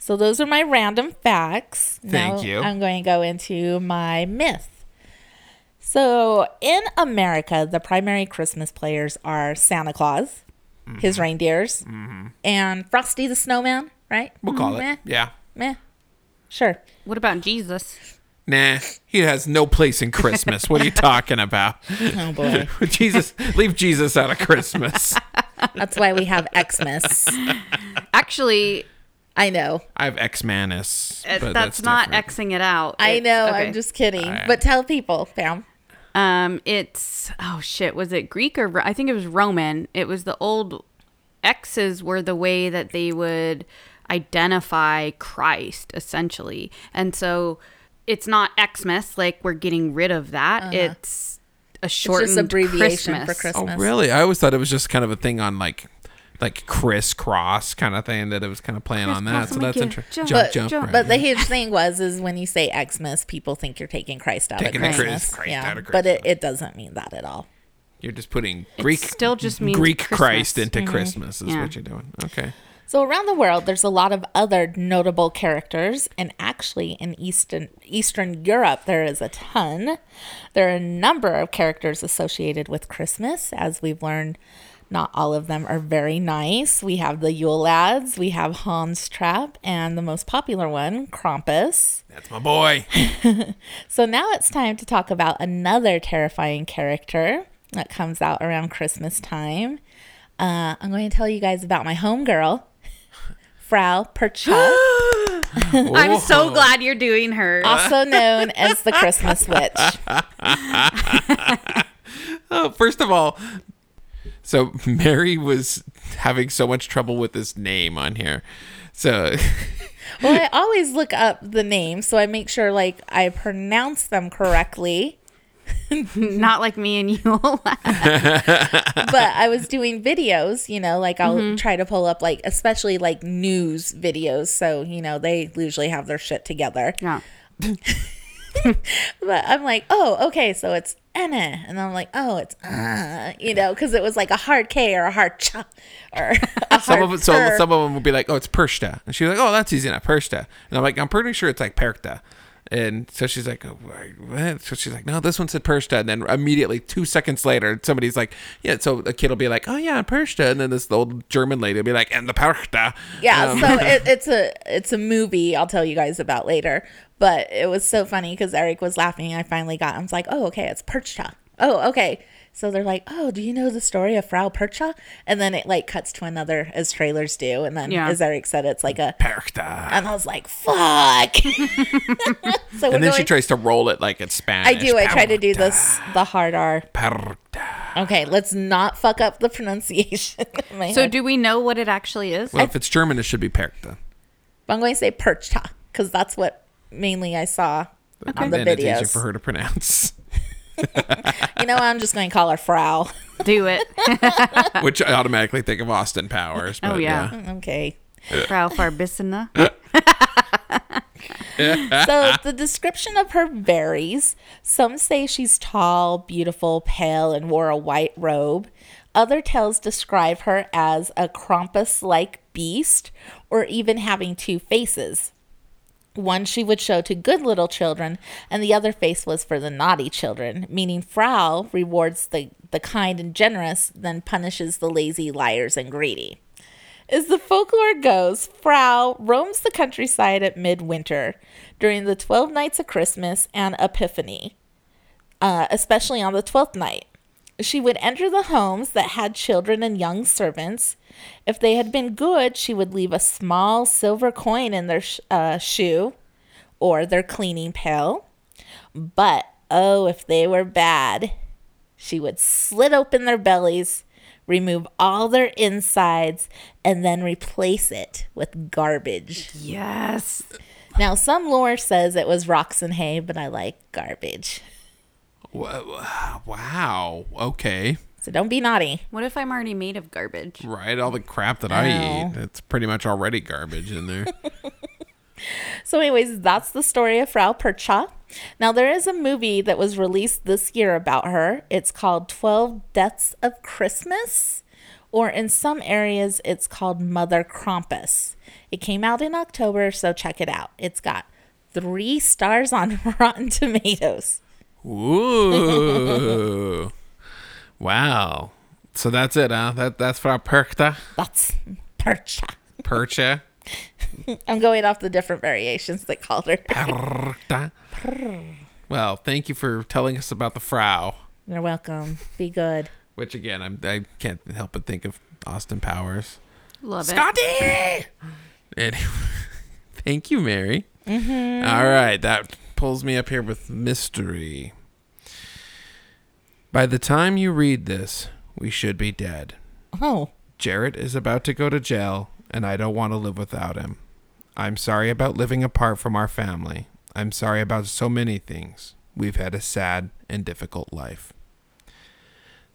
So those are my random facts. Thank now you. I'm going to go into my myth. So in America, the primary Christmas players are Santa Claus, Mm-hmm. his reindeers, and Frosty the Snowman, right? We'll call Meh, it. Yeah. meh. Sure. What about Jesus? Nah, he has no place in Christmas. what are you [laughs] talking about? Oh boy. [laughs] Jesus, leave Jesus out of Christmas. [laughs] That's why we have Xmas. Actually, I know. I have X Manus. uh, that's, not different. Xing it out. I know. okay. I'm just kidding. I- but tell people, Pam. Um, it's oh shit. Was it Greek or I think it was Roman? It was the old X's were the way that they would identify Christ essentially, and so it's not Xmas like we're getting rid of that. It's a Uh-huh. It's shortened just abbreviation Christmas. for Christmas. Oh, really? I always thought it was just kind of a thing on like, like crisscross kind of thing that it was kind of playing on that. So that's interesting. jump, Jump, But, jump, jump. right, but the yeah. huge thing was is when you say Xmas, people think you're taking Christ out Taking of Christmas. Christ- Christ yeah, out of Christmas. but it, it doesn't mean that at all. You're just putting Greek, still just means Greek Christmas. Christ into Mm-hmm. Christmas is Yeah. what you're doing. Okay. So around the world, there's a lot of other notable characters, and actually in Eastern Eastern Europe, there is a ton. There are a number of characters associated with Christmas, as we've learned. Not all of them are very nice. We have the Yule Lads, we have Hans Trapp, and the most popular one, Krampus. That's my boy. [laughs] So now it's time to talk about another terrifying character that comes out around Christmas time. Uh, I'm going to tell you guys about my homegirl, Frau Percha, [gasps] [laughs] I'm so glad you're doing her. also known as the Christmas Witch. [laughs] Oh, first of all, so [laughs] Mary was having so much trouble with this name on here. So [laughs] Well, I always look up the name so I make sure like I pronounce them correctly. [laughs] Not like me and you. but I was doing videos, you know, like I'll Mm-hmm. try to pull up like especially like news videos, so you know they usually have their shit together. yeah. But I'm like, oh, okay, so it's Anna, and I'm like, oh, it's uh, you know, because it was like a hard K or a hard ch [laughs] or a some of it, so some of them would be like, "Oh, it's Pershta," and she's like, "Oh, that's easy enough, Pershta." And I'm like, "I'm pretty sure it's like Perkta." And so she's like, oh, what? So she's like, no, this one said Pershta. And then immediately, two seconds later, somebody's like, yeah. So a kid will be like, oh yeah, Pershta. And then this old German lady will be like, and the Pershta. Yeah, Um, so [laughs] it, it's a it's a movie I'll tell you guys about later. But it was so funny because Eric was laughing. I finally got. I was like, oh, okay, it's Percha. Oh, okay. So they're like, oh, do you know the story of Frau Percha? And then it like cuts to another, as trailers do. And then, Yeah. as Eric said, it's like a. Pershta. And I was like, fuck. [laughs] [laughs] so we're And then she tries to roll it like it's Spanish. I do. I try to do this the hard R. Pershta. Okay, let's not fuck up the pronunciation. [laughs] So head. do we know what it actually is? Well, if it's German, it should be Perkta. But I'm going to say Percha because that's what mainly I saw on the then it's easier videos. for her to pronounce. [laughs] You know, I'm just going to call her Frau. Do it. [laughs] Which I automatically think of Austin Powers. Oh, but Oh, yeah. Mm, okay. Frau Farbissina. [laughs] So the description of her varies. Some say she's tall, beautiful, pale, and wore a white robe. Other tales describe her as a Krampus like beast or even having two faces. One she would show to good little children, and the other face was for the naughty children, meaning Frau rewards the, the kind and generous, then punishes the lazy, liars, and greedy. As the folklore goes, Frau roams the countryside at midwinter during the 12 nights of Christmas and Epiphany, uh, especially on the 12th night. She would enter the homes that had children and young servants. If they had been good, she would leave a small silver coin in their sh- uh, shoe or their cleaning pail. But oh, if they were bad, she would slit open their bellies, remove all their insides, and then replace it with garbage. Yes. Now, some lore says it was rocks and hay, but I like garbage. Wha- Wow. Okay. So don't be naughty. What if I'm already made of garbage? Right. All the crap that I eat, it's pretty much already garbage in there. [laughs] So, anyways, that's the story of Frau Percha. Now, there is a movie that was released this year about her. It's called 12 Deaths of Christmas, or in some areas, it's called Mother Krampus. It came out in October, so check it out. It's got three stars on [laughs] Rotten Tomatoes. Ooh. wow. So that's it, huh? That that's Frau Perkta. That's Percha. Percha. [laughs] I'm going off the different variations they called her. Perkta. Well, thank you for telling us about the Frau. You're welcome. Be good. Which again, I'm, I can't help but think of Austin Powers. Love it. Scotty. Anyway, [laughs] thank you, Mary. Mm-hmm. All right, that pulls me up here with mystery. By the time you read this, we should be dead. Oh, Jarrett is about to go to jail, and I don't want to live without him. I'm sorry about living apart from our family. I'm sorry about so many things. We've had a sad and difficult life.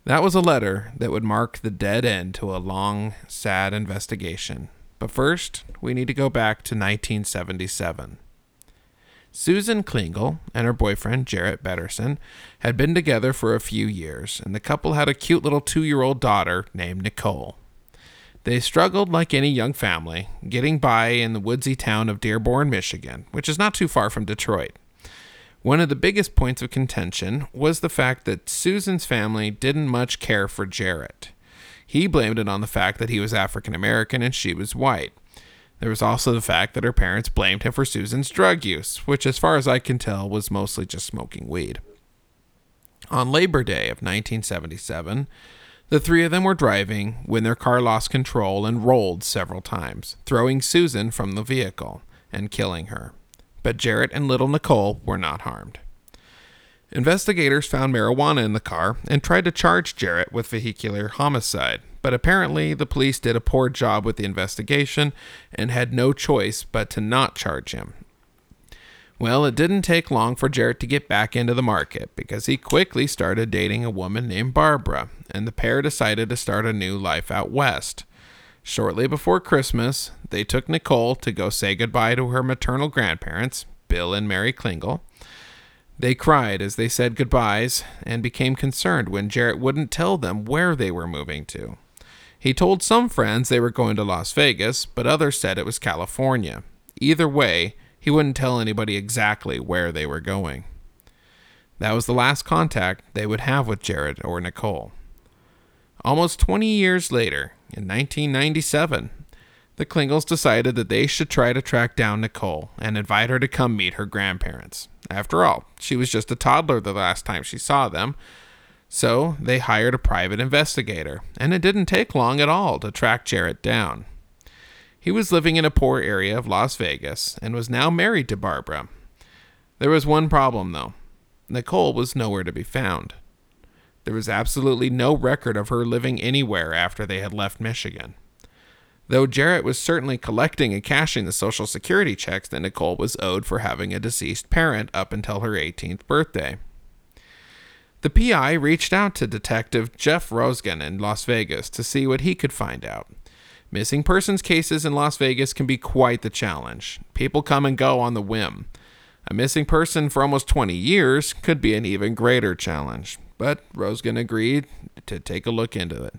That was a letter that would mark the dead end to a long, sad investigation. But first, we need to go back to 1977. Susan Klingel and her boyfriend, Jarrett Betterson, had been together for a few years, and the couple had a cute little two year old daughter named Nicole. They struggled like any young family, getting by in the woodsy town of Dearborn, Michigan, which is not too far from Detroit. One of the biggest points of contention was the fact that Susan's family didn't much care for Jarrett. He blamed it on the fact that he was African American and she was white. There was also the fact that her parents blamed him for Susan's drug use, which, as far as I can tell, was mostly just smoking weed. On Labor Day of 1977, the three of them were driving when their car lost control and rolled several times, throwing Susan from the vehicle and killing her. But Jarrett and little Nicole were not harmed. Investigators found marijuana in the car and tried to charge Jarrett with vehicular homicide, but apparently the police did a poor job with the investigation and had no choice but to not charge him. Well, it didn't take long for Jarrett to get back into the market because he quickly started dating a woman named Barbara, and the pair decided to start a new life out west. Shortly before Christmas, they took Nicole to go say goodbye to her maternal grandparents, Bill and Mary Klingel. They cried as they said goodbyes and became concerned when Jarrett wouldn't tell them where they were moving to. He told some friends they were going to Las Vegas, but others said it was California. Either way, he wouldn't tell anybody exactly where they were going. That was the last contact they would have with Jarrett or Nicole. Almost 20 years later, in 1997, the Klingels decided that they should try to track down Nicole and invite her to come meet her grandparents. After all, she was just a toddler the last time she saw them. So they hired a private investigator, and it didn't take long at all to track Jarrett down. He was living in a poor area of Las Vegas and was now married to Barbara. There was one problem, though Nicole was nowhere to be found. There was absolutely no record of her living anywhere after they had left Michigan. Though Jarrett was certainly collecting and cashing the Social Security checks that Nicole was owed for having a deceased parent up until her 18th birthday. The PI reached out to Detective Jeff Rosgan in Las Vegas to see what he could find out. Missing persons cases in Las Vegas can be quite the challenge. People come and go on the whim. A missing person for almost 20 years could be an even greater challenge, but Rosgan agreed to take a look into it.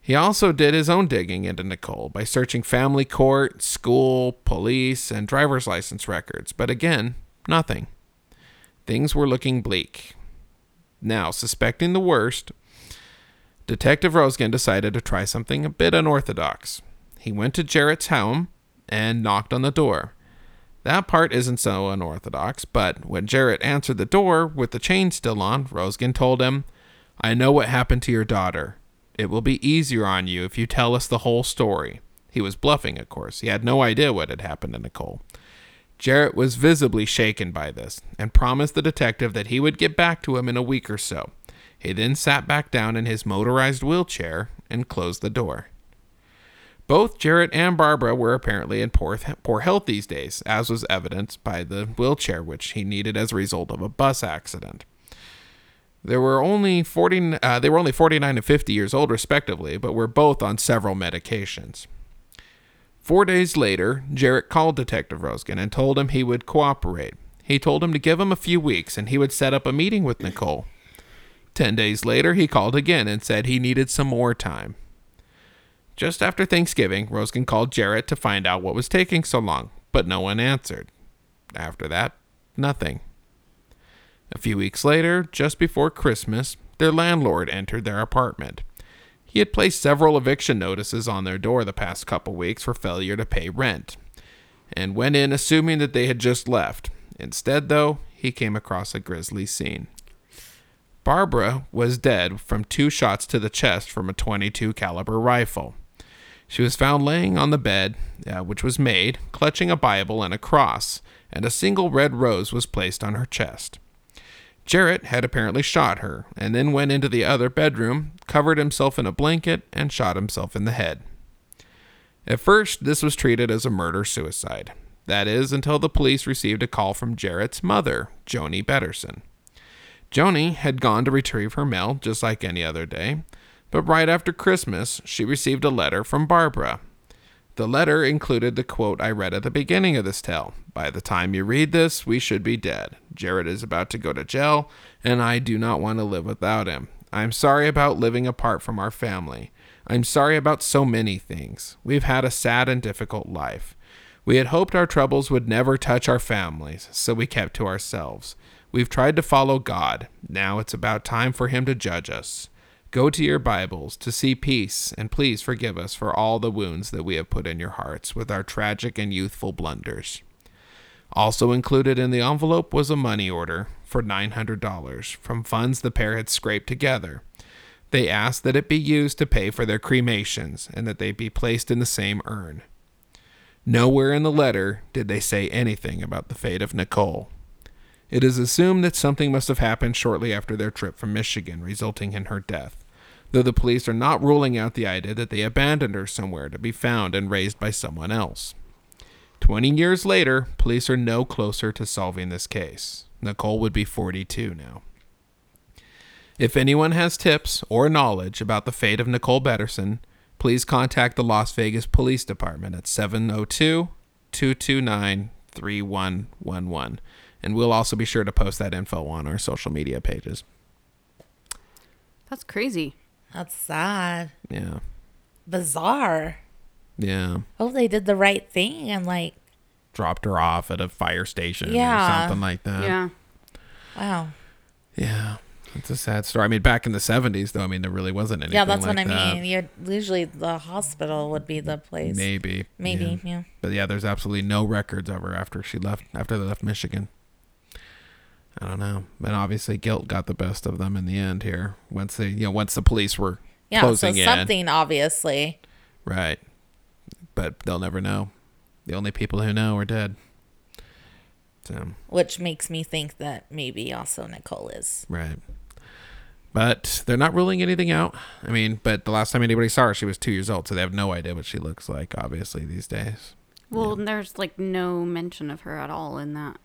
He also did his own digging into Nicole by searching family court, school, police, and driver's license records, but again, nothing. Things were looking bleak. Now, suspecting the worst, Detective Rosgan decided to try something a bit unorthodox. He went to Jarrett's home and knocked on the door. That part isn't so unorthodox, but when Jarrett answered the door with the chain still on, Rosgan told him, I know what happened to your daughter. It will be easier on you if you tell us the whole story. He was bluffing, of course. He had no idea what had happened to Nicole. Jarrett was visibly shaken by this and promised the detective that he would get back to him in a week or so. He then sat back down in his motorized wheelchair and closed the door. Both Jarrett and Barbara were apparently in poor, poor health these days, as was evidenced by the wheelchair which he needed as a result of a bus accident. There were only 40, uh, they were only 49 and 50 years old, respectively, but were both on several medications. Four days later, Jarrett called Detective Rosgan and told him he would cooperate. He told him to give him a few weeks and he would set up a meeting with Nicole. Ten days later, he called again and said he needed some more time. Just after Thanksgiving, Rosgan called Jarrett to find out what was taking so long, but no one answered. After that, nothing. A few weeks later, just before Christmas, their landlord entered their apartment. He had placed several eviction notices on their door the past couple weeks for failure to pay rent, and went in assuming that they had just left. Instead, though, he came across a grisly scene. Barbara was dead from two shots to the chest from a 22 caliber rifle. She was found laying on the bed, uh, which was made, clutching a Bible and a cross, and a single red rose was placed on her chest. Jarrett had apparently shot her, and then went into the other bedroom, covered himself in a blanket, and shot himself in the head. At first, this was treated as a murder suicide. That is, until the police received a call from Jarrett's mother, Joni Betterson. Joni had gone to retrieve her mail just like any other day, but right after Christmas, she received a letter from Barbara. The letter included the quote I read at the beginning of this tale By the time you read this, we should be dead. Jarrett is about to go to jail, and I do not want to live without him. I'm sorry about living apart from our family. I'm sorry about so many things. We've had a sad and difficult life. We had hoped our troubles would never touch our families, so we kept to ourselves. We've tried to follow God. Now it's about time for Him to judge us. Go to your Bibles to see peace, and please forgive us for all the wounds that we have put in your hearts with our tragic and youthful blunders. Also included in the envelope was a money order for $900 from funds the pair had scraped together. They asked that it be used to pay for their cremations and that they be placed in the same urn. Nowhere in the letter did they say anything about the fate of Nicole. It is assumed that something must have happened shortly after their trip from Michigan, resulting in her death, though the police are not ruling out the idea that they abandoned her somewhere to be found and raised by someone else. Twenty years later, police are no closer to solving this case. Nicole would be 42 now. If anyone has tips or knowledge about the fate of Nicole Betterson, please contact the Las Vegas Police Department at 702 229 3111. And we'll also be sure to post that info on our social media pages. That's crazy. That's sad. Yeah. Bizarre. Yeah. Hope they did the right thing and like, Dropped her off at a fire station or something like that. yeah. wow. Yeah. It's a sad story. I mean, back in the 70s, though, I mean, there really wasn't anything Yeah, that's like what I that. mean. You usually the hospital would be the place. Maybe. Maybe, yeah. yeah. But yeah, there's absolutely no records of her after she left, after they left Michigan. I don't know. And obviously, guilt got the best of them in the end here. Once they, you know, once the police were Yeah, so closing in. something obviously. Right. But they'll never know. The only people who know are dead. So, Which makes me think that maybe also Nicole is. right. But they're not ruling anything out. I mean, but the last time anybody saw her, she was two years old, so they have no idea what she looks like, obviously, these days. Well, there's like no mention of her at all in that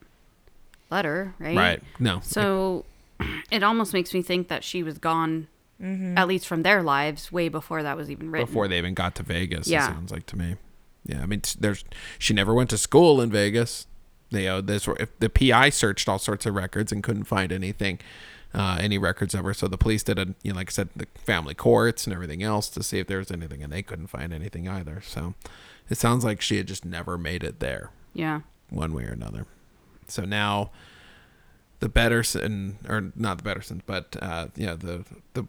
letter, right? Right. No. So [clears throat] it almost makes me think that she was gone, mm-hmm. at least from their lives, way before that was even written. before they even got to Vegas. Yeah. It sounds like to me. Yeah, I mean, there's she never went to school in Vegas. They, uh, this if the PI searched all sorts of records and couldn't find anything, uh, any records of her. So the police did a, you know, like I said, the family courts and everything else to see if there was anything, and they couldn't find anything either. So it sounds like she had just never made it there, Yeah. one way or another. So now the Betterson, or not the Bettersons, but uh, yeah, the the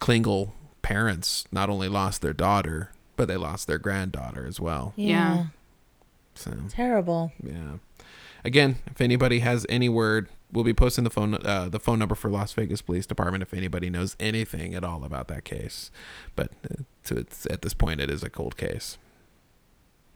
Klingel parents not only lost their daughter, but they lost their granddaughter as well. Yeah. So Terrible. yeah. Again, if anybody has any word, we'll be posting the phone uh, the phone number for Las Vegas Police Department if anybody knows anything at all about that case. But uh, so it's at this point it is a cold case.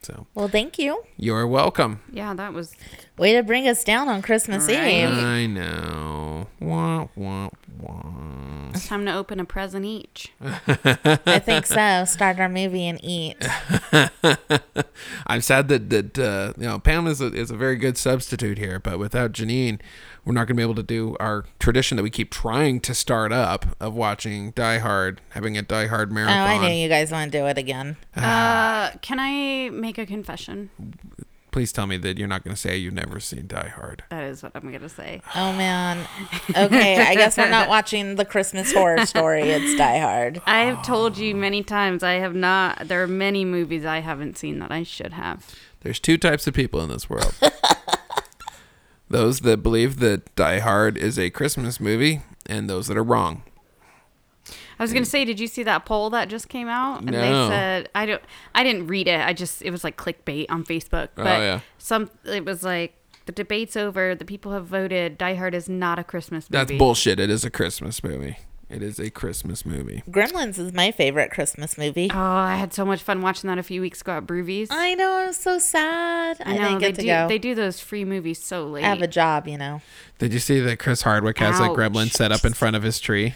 So Well, thank you. you're welcome. Yeah, that was Way to bring us down on Christmas Right. Eve. I know. Wah, wah, wah. it's time to open a present each. I think so. Start our movie and eat. [laughs] I'm sad that that uh, you know Pam is a, is a very good substitute here, but without Janine, we're not going to be able to do our tradition that we keep trying to start up of watching Die Hard, having a Die Hard marathon. Oh. I knew you guys want to do it again. Uh, can I make a confession? Please tell me that you're not going to say you've never seen Die Hard. That is what I'm gonna say. Oh man. Okay, I guess we're not [laughs] watching the Christmas horror story. It's Die Hard. I have told you many times I have not. There are many movies I haven't seen that I should have. There's two types of people in this world. [laughs] those that believe that Die Hard is a Christmas movie, and those that are wrong. I was gonna say, did you see that poll that just came out? And No. they said I don't. I didn't read it. I just it was like clickbait on Facebook. Oh, But yeah. some it was like the debate's over. The people have voted. Die Hard is not a Christmas movie. That's bullshit. It is a Christmas movie. It is a Christmas movie. Gremlins is my favorite Christmas movie. Oh, I had so much fun watching that a few weeks ago at Brewvies. I know. I'm so sad. I, I know didn't they to do. go. They do those free movies so late. I have a job, you know. Did you see that Chris Hardwick has a Ouch. gremlin set up in front of his tree?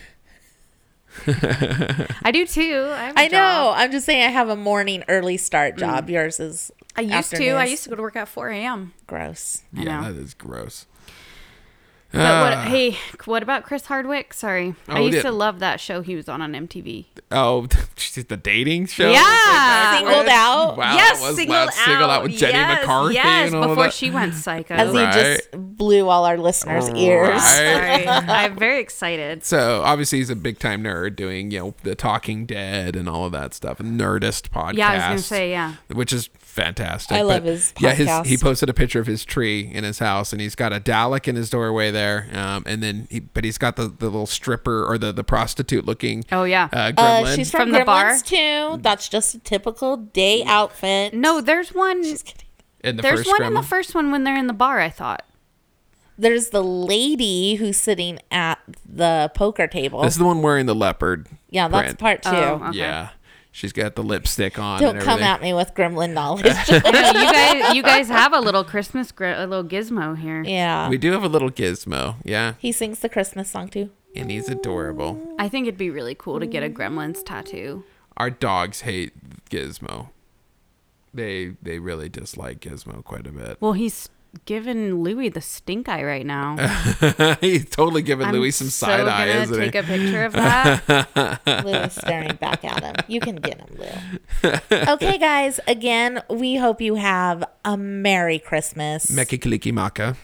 [laughs] I do too. I, have a I know. job. I'm just saying I have a morning early start mm. job. Yours is I used to. I used to go to work at 4 a.m. gross. I yeah, know. that is gross. But what, Ah. hey, what about Chris Hardwick? Sorry, I Oh, used yeah. to love that show he was on on MTV. Oh, [laughs] the dating show. Yeah. Singled out. Wow, yes, that was singled loud. Singled out with Jenny yes, McCarthy Yes, and all before that. she went [laughs] psycho. As he Right. just blew all our listeners' ears. Right. [laughs] Sorry, I'm very excited. So obviously he's a big time nerd doing you know the Talking Dead and all of that stuff, Nerdist podcast. Yeah, I was gonna say yeah. which is fantastic. I love But, his Yeah, his he posted a picture of his tree in his house, and he's got a Dalek in his doorway there, um, and then he, but he's got the, the little stripper or the the prostitute looking. Oh yeah. uh, Uh, she's from, From the bar? too. That's just a typical day outfit. no, there's one. in the There's first one gremlin. in the first one when they're in the bar. I thought. There's the lady who's sitting at the poker table. This is the one wearing the leopard. yeah, that's part two. Oh, okay. Yeah, she's got the lipstick on. Don't and come at me with gremlin knowledge. [laughs] [laughs] You guys, you guys have a little Christmas, gr- a little gizmo here. yeah. We do have a little gizmo, yeah, he sings the Christmas song too. and he's adorable. I think it'd be really cool to get a Gremlins tattoo. Our dogs hate Gizmo. They they really dislike Gizmo quite a bit. Well, he's giving Louis the stink eye right now. [laughs] he's totally giving I'm Louis some so side eye, gonna isn't take he? a picture of that. [laughs] Louis staring back at him. You can get him, Lou. [laughs] Okay, guys. Again, we hope you have a Merry Christmas. Meki Kaliki Maka.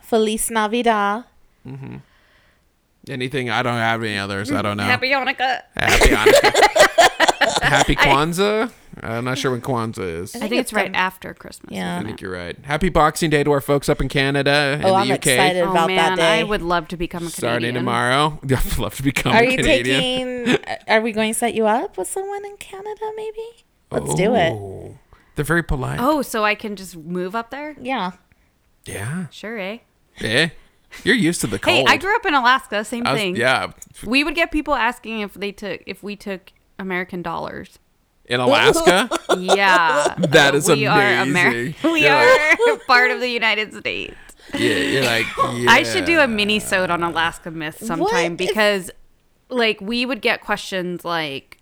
Feliz Navidad. Mm-hmm. Anything? I don't have any others. I mm, don't know. Happy Hanukkah. Happy Hanukkah. Happy Kwanzaa. Uh, I'm not sure when Kwanzaa is. I think it's right after Christmas. Yeah. I think you're right. Happy Boxing Day to our folks up in Canada and Oh, the I'm UK. excited Oh about man, that day. I would love to become a Starting Canadian. tomorrow. [laughs] I'd love to become Are a you Canadian. taking? Uh, are we going to set you up with someone in Canada? Maybe. Let's do it. Oh, They're very polite. Oh, so I can just move up there? Yeah. Yeah. Sure, eh? Yeah. You're used to the cold. [laughs] Hey. I grew up in Alaska. Same was- thing. yeah. We would get people asking if they took if we took American dollars. In [laughs] Alaska? Yeah, That is we are amazing. Amer- [laughs] we You're [laughs] part of the United States. yeah, you're like, I should do a mini sode on Alaska myths sometime What? because, like, we would get questions like,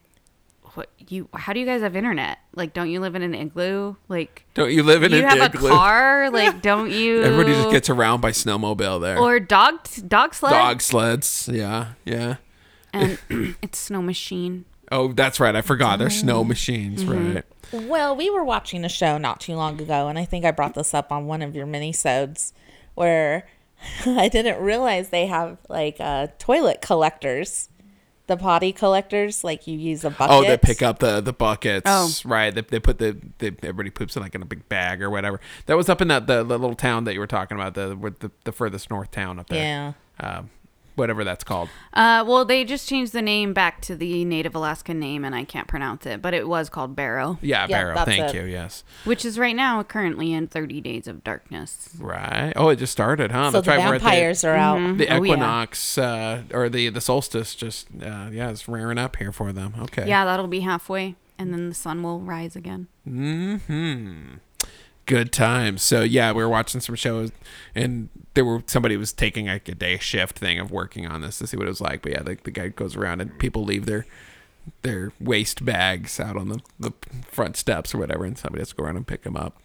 "What you? How do you guys have internet? Like, don't you live in an igloo? Like, Don't you live in you an have igloo? a car? Like, don't you? Everybody just gets around by snowmobile there. or dog dog sled Dog sleds. Yeah, yeah. and [clears throat] it's snow machine. Oh, that's right. I forgot. There's snow machines, Mm-hmm. right? Well, we were watching a show not too long ago, and I think I brought this up on one of your mini-sodes where [laughs] I didn't realize they have like uh, toilet collectors, the potty collectors. Like you use a bucket. Oh, they pick up the the buckets. Oh. right. They, they put the they, everybody poops in like in a big bag or whatever. That was up in that the, the little town that you were talking about, the with the, the furthest north town up there. Yeah. Um, whatever that's called. Uh, well, they just changed the name back to the Native Alaskan name, and I can't pronounce it, but it was called Barrow, Yeah, Yeah, Barrow. Thank it. you. Yes. which is right now currently in 30 Days of Darkness. Right. Oh, it just started, huh? So the we're at vampires are out. Mm-hmm. The Oh, yeah. equinox uh, or the the solstice just uh, yeah, it's rearing up here for them. Okay. Yeah, that'll be halfway, and then the sun will rise again. Hmm. Good times. So yeah, we were watching some shows, and there were somebody was taking like a day shift thing of working on this to see what it was like. But yeah, the, the guy goes around and people leave their their waste bags out on the, the front steps or whatever, and somebody has to go around and pick them up.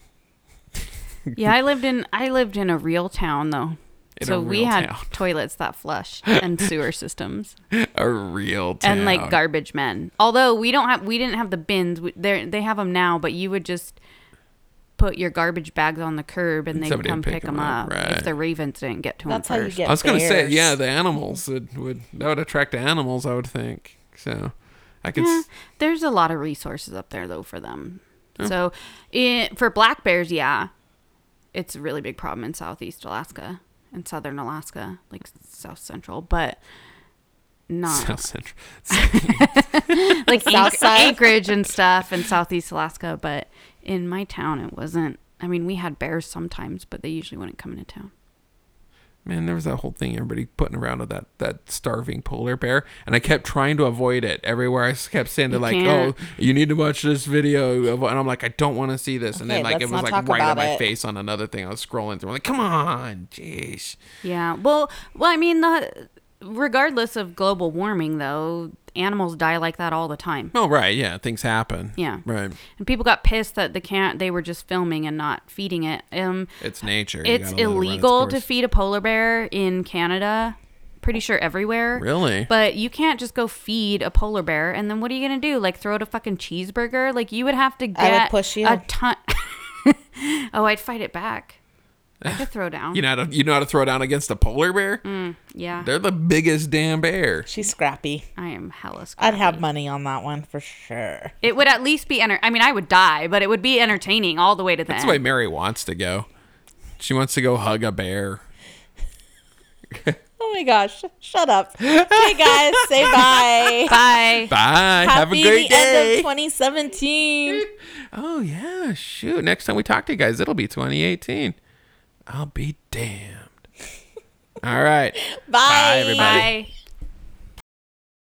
Yeah, I lived in I lived in a real town though. In so we had town. [laughs] toilets that flushed and sewer systems A real town. and like garbage men. Although we don't have we didn't have the bins. We, they they have them now, but you would just put your garbage bags on the curb and And they'd somebody come would pick pick 'em them up, up, right. if the ravens didn't get to That's them how you first. get I was gonna say, yeah, the animals would, would that would attract animals. I would think so. I could. Yeah, s there's a lot of resources up there though for them. Oh. So, it, for black bears, yeah, it's a really big problem in southeast Alaska and southern Alaska, like south central, but not [laughs] South Central. like South Anch- side? Anchorage and stuff in southeast Alaska. But in my town, it wasn't. I mean, we had bears sometimes, but they usually wouldn't come into town. Man, there was that whole thing everybody putting around of that that starving polar bear, and I kept trying to avoid it everywhere. I kept saying to like, can't. "Oh, you need to watch this video," and I'm like, "I don't want to see this," and then like it was like right on my it. face on another thing. I was scrolling through. I'm like, "Come on, jeez." Yeah. Well, well, I mean, the regardless of global warming, though, animals die like that all the time. Oh right, yeah, things happen. Yeah. right. And people got pissed that the can't they were just filming and not feeding it. Um, It's nature. You it's it its illegal to feed a polar bear in Canada. Pretty sure everywhere. Really? But you can't just go feed a polar bear and then what are you gonna do? Like throw it a fucking cheeseburger? Like you would have to get I would push you. a ton. [laughs] oh, I'd fight it back. I could throw down. You know how to you know how to throw down against a polar bear? Mm, yeah, They're the biggest damn bear. She's scrappy. I am hella. Scrappy. I'd have money on that one for sure. It would at least be enter. I mean, I would die, but it would be entertaining all the way to the That's end. the way Mary wants to go. She wants to go hug a bear. [laughs] Oh my gosh. Shut up. Okay, guys, say [laughs] bye. Bye. Bye. Have a Happy great the end day. of 2017. [laughs] Oh yeah, shoot. Next time we talk to you guys, it'll be 2018. I'll be damned. All right. Bye. everybody. Bye.